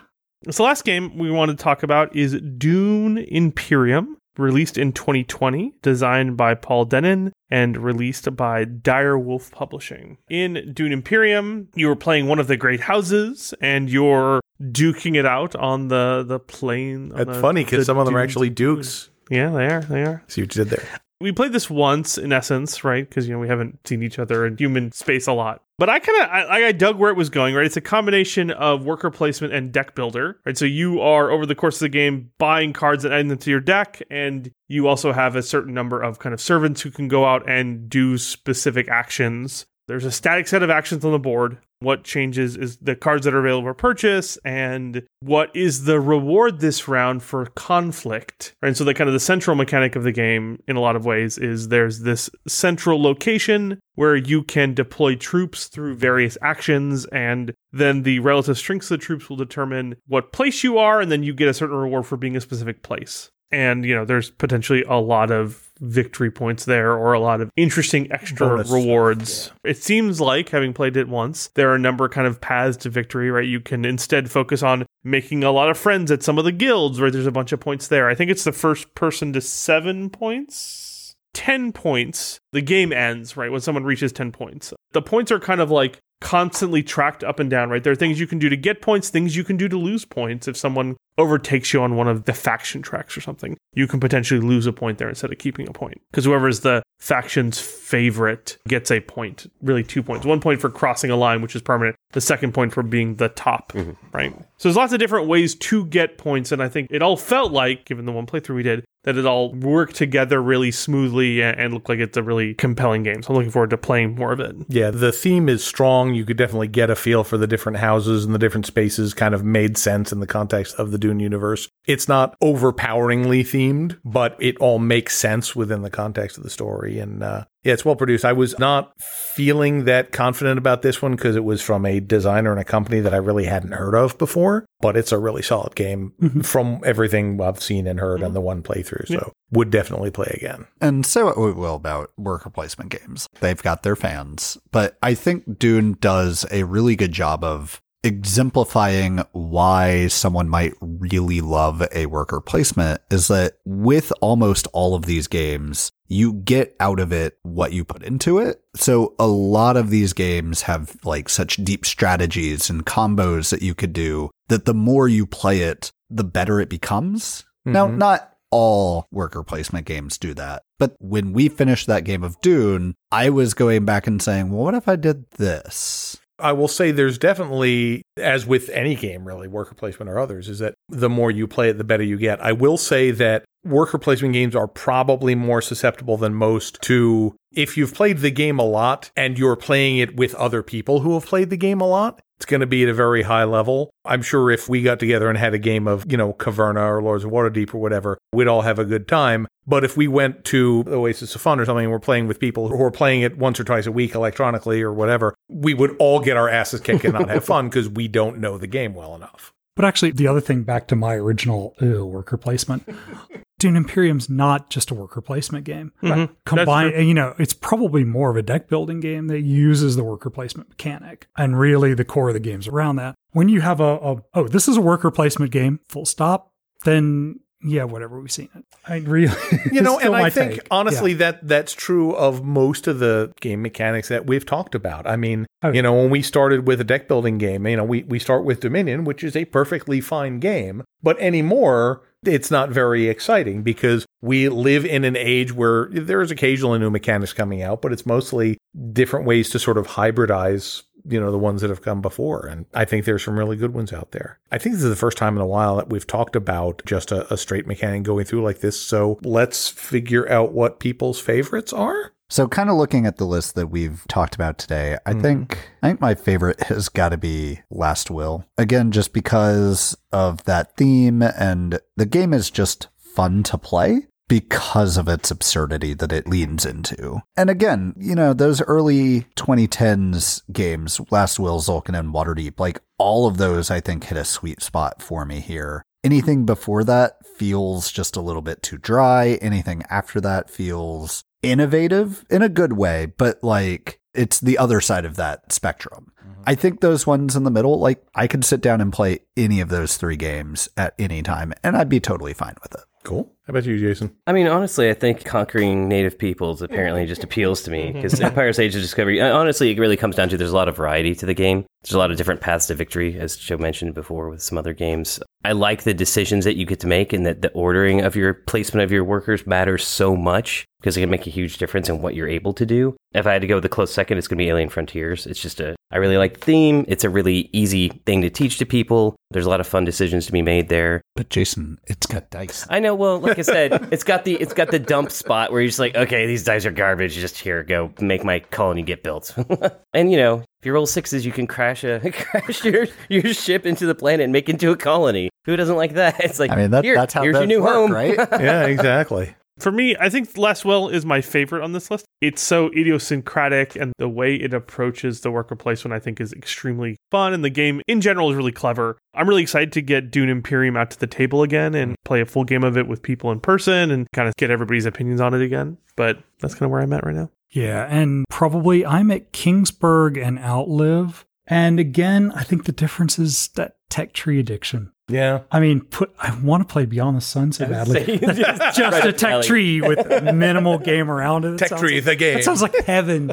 So the last game we want to talk about is Dune Imperium, released in 2020, designed by Paul Dennen and released by Dire Wolf Publishing. In Dune Imperium, you are playing one of the great houses and you're duking it out on the the plane. on That's the- funny because some of them are actually dukes. Yeah, they are. They are. See what you did there. We played this once in essence, right? Because you know we haven't seen each other in human space a lot. But I kind of I, I dug where it was going, right? It's a combination of worker placement and deck builder, right? So you are over the course of the game buying cards and adding them to your deck, and you also have a certain number of kind of servants who can go out and do specific actions. There's a static set of actions on the board. What changes is the cards that are available for purchase and what is the reward this round for conflict. And so the kind of the central mechanic of the game in a lot of ways is there's this central location where you can deploy troops through various actions and then the relative strengths of the troops will determine what place you are and then you get a certain reward for being a specific place. And you know, there's potentially a lot of victory points there or a lot of interesting extra Bonus. rewards. It seems like, having played it once, there are a number of kind of paths to victory, right? You can instead focus on making a lot of friends at some of the guilds, right? There's a bunch of points there. I think it's the first person to seven points. 10 points, the game ends, right? When someone reaches 10 points. The points are kind of like constantly tracked up and down, right? There are things you can do to get points, things you can do to lose points if someone overtakes you on one of the faction tracks or something, you can potentially lose a point there instead of keeping a point. Because whoever is the faction's favorite gets a point, really two points. One point for crossing a line, which is permanent. The second point for being the top, mm-hmm. right? So there's lots of different ways to get points, and I think it all felt like, given the one playthrough we did, that it all worked together really smoothly and, looked like it's a really compelling game. So I'm looking forward to playing more of it. Yeah, the theme is strong. You could definitely get a feel for the different houses and the different spaces kind of made sense in the context of the Dune universe. It's not overpoweringly themed, but it all makes sense within the context of the story. And uh, yeah, it's well produced. I was not feeling that confident about this one because it was from a designer and a company that I really hadn't heard of before, but it's a really solid game mm-hmm. from everything I've seen and heard on mm-hmm. the one playthrough. So would definitely play again. And say what we will about worker placement games. They've got their fans, but I think Dune does a really good job of exemplifying why someone might really love a worker placement is that with almost all of these games, you get out of it what you put into it. So a lot of these games have like such deep strategies and combos that you could do that the more you play it, the better it becomes. Now, Mhm. not all worker placement games do that. But when we finished that game of Dune, I was going back and saying, well, what if I did this? I will say there's definitely, as with any game really, worker placement or others, is that the more you play it, the better you get. I will say that worker placement games are probably more susceptible than most to if you've played the game a lot and you're playing it with other people who have played the game a lot. It's going to be at a very high level. I'm sure if we got together and had a game of, you know, Caverna or Lords of Waterdeep or whatever, we'd all have a good time. But if we went to Oasis of Fun or something and we're playing with people who are playing it once or twice a week electronically or whatever, we would all get our asses kicked and not have fun because we don't know the game well enough. But actually, the other thing back to my original ew, worker placement, Dune Imperium's not just a worker placement game. Mhm. Combine, you know, it's probably more of a deck building game that uses the worker placement mechanic, and really the core of the game's around that. When you have a, a oh, this is a worker placement game, full stop, then yeah, whatever we've seen it. I really, You know, and I think take. honestly Yeah. that that's true of most of the game mechanics that we've talked about. I mean, Oh. you know, when we started with a deck building game, you know, we we start with Dominion, which is a perfectly fine game, but anymore it's not very exciting because we live in an age where there's occasionally new mechanics coming out, but it's mostly different ways to sort of hybridize you know the ones that have come before. And i think there's some really good ones out there. I think this is the first time in a while that we've talked about just a, a straight mechanic going through like this. So let's figure out what people's favorites are. So, kind of looking at the list that we've talked about today, I Mhm. think I think my favorite has got to be Last Will. Again, just because of that theme, and the game is just fun to play because of its absurdity that it leans into. And again, you know, those early 2010s games, Last Will, Tzolk'in, and Waterdeep, like all of those, I think hit a sweet spot for me here. Anything before that feels just a little bit too dry. Anything after that feels innovative in a good way, but like it's the other side of that spectrum. Mm-hmm. I think those ones in the middle, like I could sit down and play any of those three games at any time and I'd be totally fine with it. cool how about you jason I mean, honestly, I think conquering native peoples apparently just appeals to me because Empires Age of Discovery. uh, Honestly, it really comes down to there's a lot of variety to the game. There's a lot of different paths to victory, as Joe mentioned before with some other games. I like the decisions that you get to make and that the ordering of your placement of your workers matters so much because it can make a huge difference in what you're able to do. If I had to go with a close second, it's going to be Alien Frontiers. It's just a, I really like the theme. It's a really easy thing to teach to people. There's a lot of fun decisions to be made there. But Jason, it's got dice. I know. Well, like I said, it's got the it's got the dump spot where you're just like, okay, these dice are garbage. Just here, go make my colony get built. and you know, if you roll sixes, you can crash a crash your your ship into the planet and make into a colony. Who doesn't like that? It's like, I mean, that, here, that's how here's your new work, home, right? yeah exactly For me, I think Last Will is my favorite on this list. It's so idiosyncratic, and the way it approaches the worker placement, I think, is extremely fun. And the game in general is really clever. I'm really excited to get Dune Imperium out to the table again and mm. play a full game of it with people in person and kind of get everybody's opinions on it again. But that's kind of where I'm at right now. Yeah, and probably I'm at Kingsburg and Outlive. And again, I think the difference is that tech tree addiction. Yeah I mean, put I want to play Beyond the Sun so badly. Just Just right a tech alley. tree with minimal game around it. It tech sounds tree like- the game That sounds like heaven.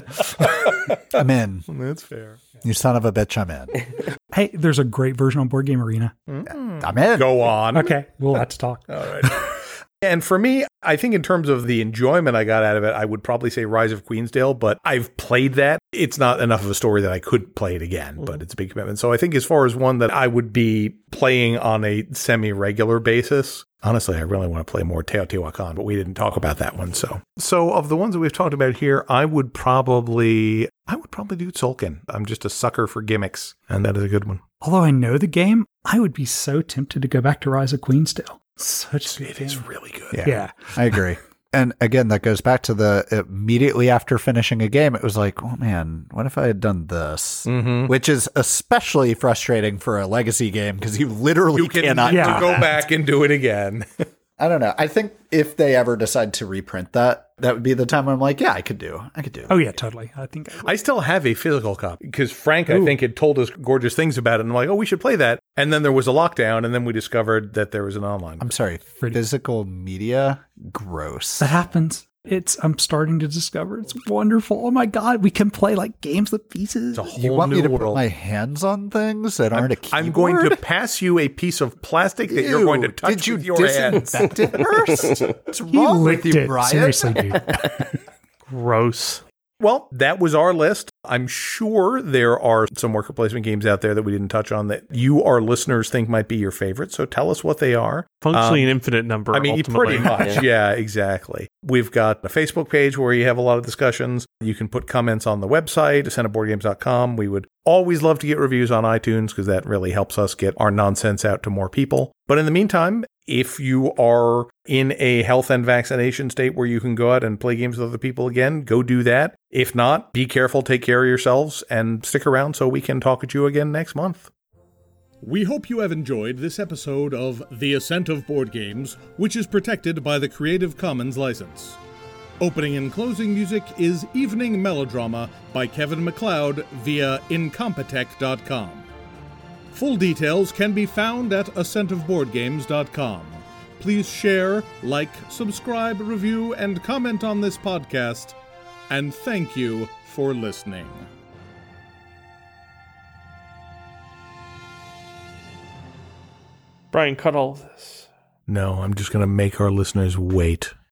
I'm in. that's fair You son of a bitch, I'm in. Hey, there's a great version on Board Game Arena. Mm. I'm in. Go on. Okay, we'll have to talk. All right. And for me, I think in terms of the enjoyment I got out of it, I would probably say Rise of Queensdale, but I've played that. It's not enough of a story that I could play it again, but mm-hmm. it's a big commitment. So I think as far as one that I would be playing on a semi regular basis, honestly, I really want to play more Teotihuacan, but we didn't talk about that one. So, so of the ones that we've talked about here, I would probably, I would probably do Tzolk'in. I'm just a sucker for gimmicks, and that is a good one. Although I know the game, I would be so tempted to go back to Rise of Queensdale. Such a It is really good. Yeah. Yeah. I agree. And again, that goes back to the immediately after finishing a game, it was like, oh man, what if I had done this? Mm-hmm. Which is especially frustrating for a legacy game because you literally You can cannot Yeah. go back and do it again. I don't know. I think if they ever decide to reprint that, that would be the time I'm like, yeah, I could do. I could do. Oh yeah, totally. I think I. I still have a physical copy because Frank, I think, had told us gorgeous things about it. And I'm like, oh, we should play that. And then there was a lockdown, and then we discovered that there was an online. I'm sorry. Physical media, gross. that happens. It's I'm starting to discover it's wonderful. Oh my god, we can play like games with pieces. It's a whole You want new me to world. put my hands on things that aren't a keyboard? I'm going to pass you a piece of plastic that you're going to touch Did you with your hands. disinfect it first? What's He wrong with licked you, it. Brian? Seriously, dude. Gross. Well, that was our list. I'm sure there are some worker placement games out there that we didn't touch on that you, our listeners, think might be your favorite. So tell us what they are. Functionally Um, an infinite number. I mean, ultimately. pretty much. yeah. exactly. We've got a Facebook page where you have a lot of discussions. You can put comments on the website, ascentofboardgames.com. We would always love to get reviews on iTunes because that really helps us get our nonsense out to more people. But in the meantime, if you are in a health and vaccination state where you can go out and play games with other people again, go do that. If not, be careful, take care of yourselves, and stick around so we can talk at you again next month. We hope you have enjoyed this episode of The Ascent of Board Games, which is protected by the Creative Commons license. Opening and closing music is Evening Melodrama by Kevin MacLeod via Incompetech.com. Full details can be found at ascentofboardgames.com. Please share, like, subscribe, review, and comment on this podcast. And thank you for listening. Brian, cut all of this. No, I'm just going to make our listeners wait.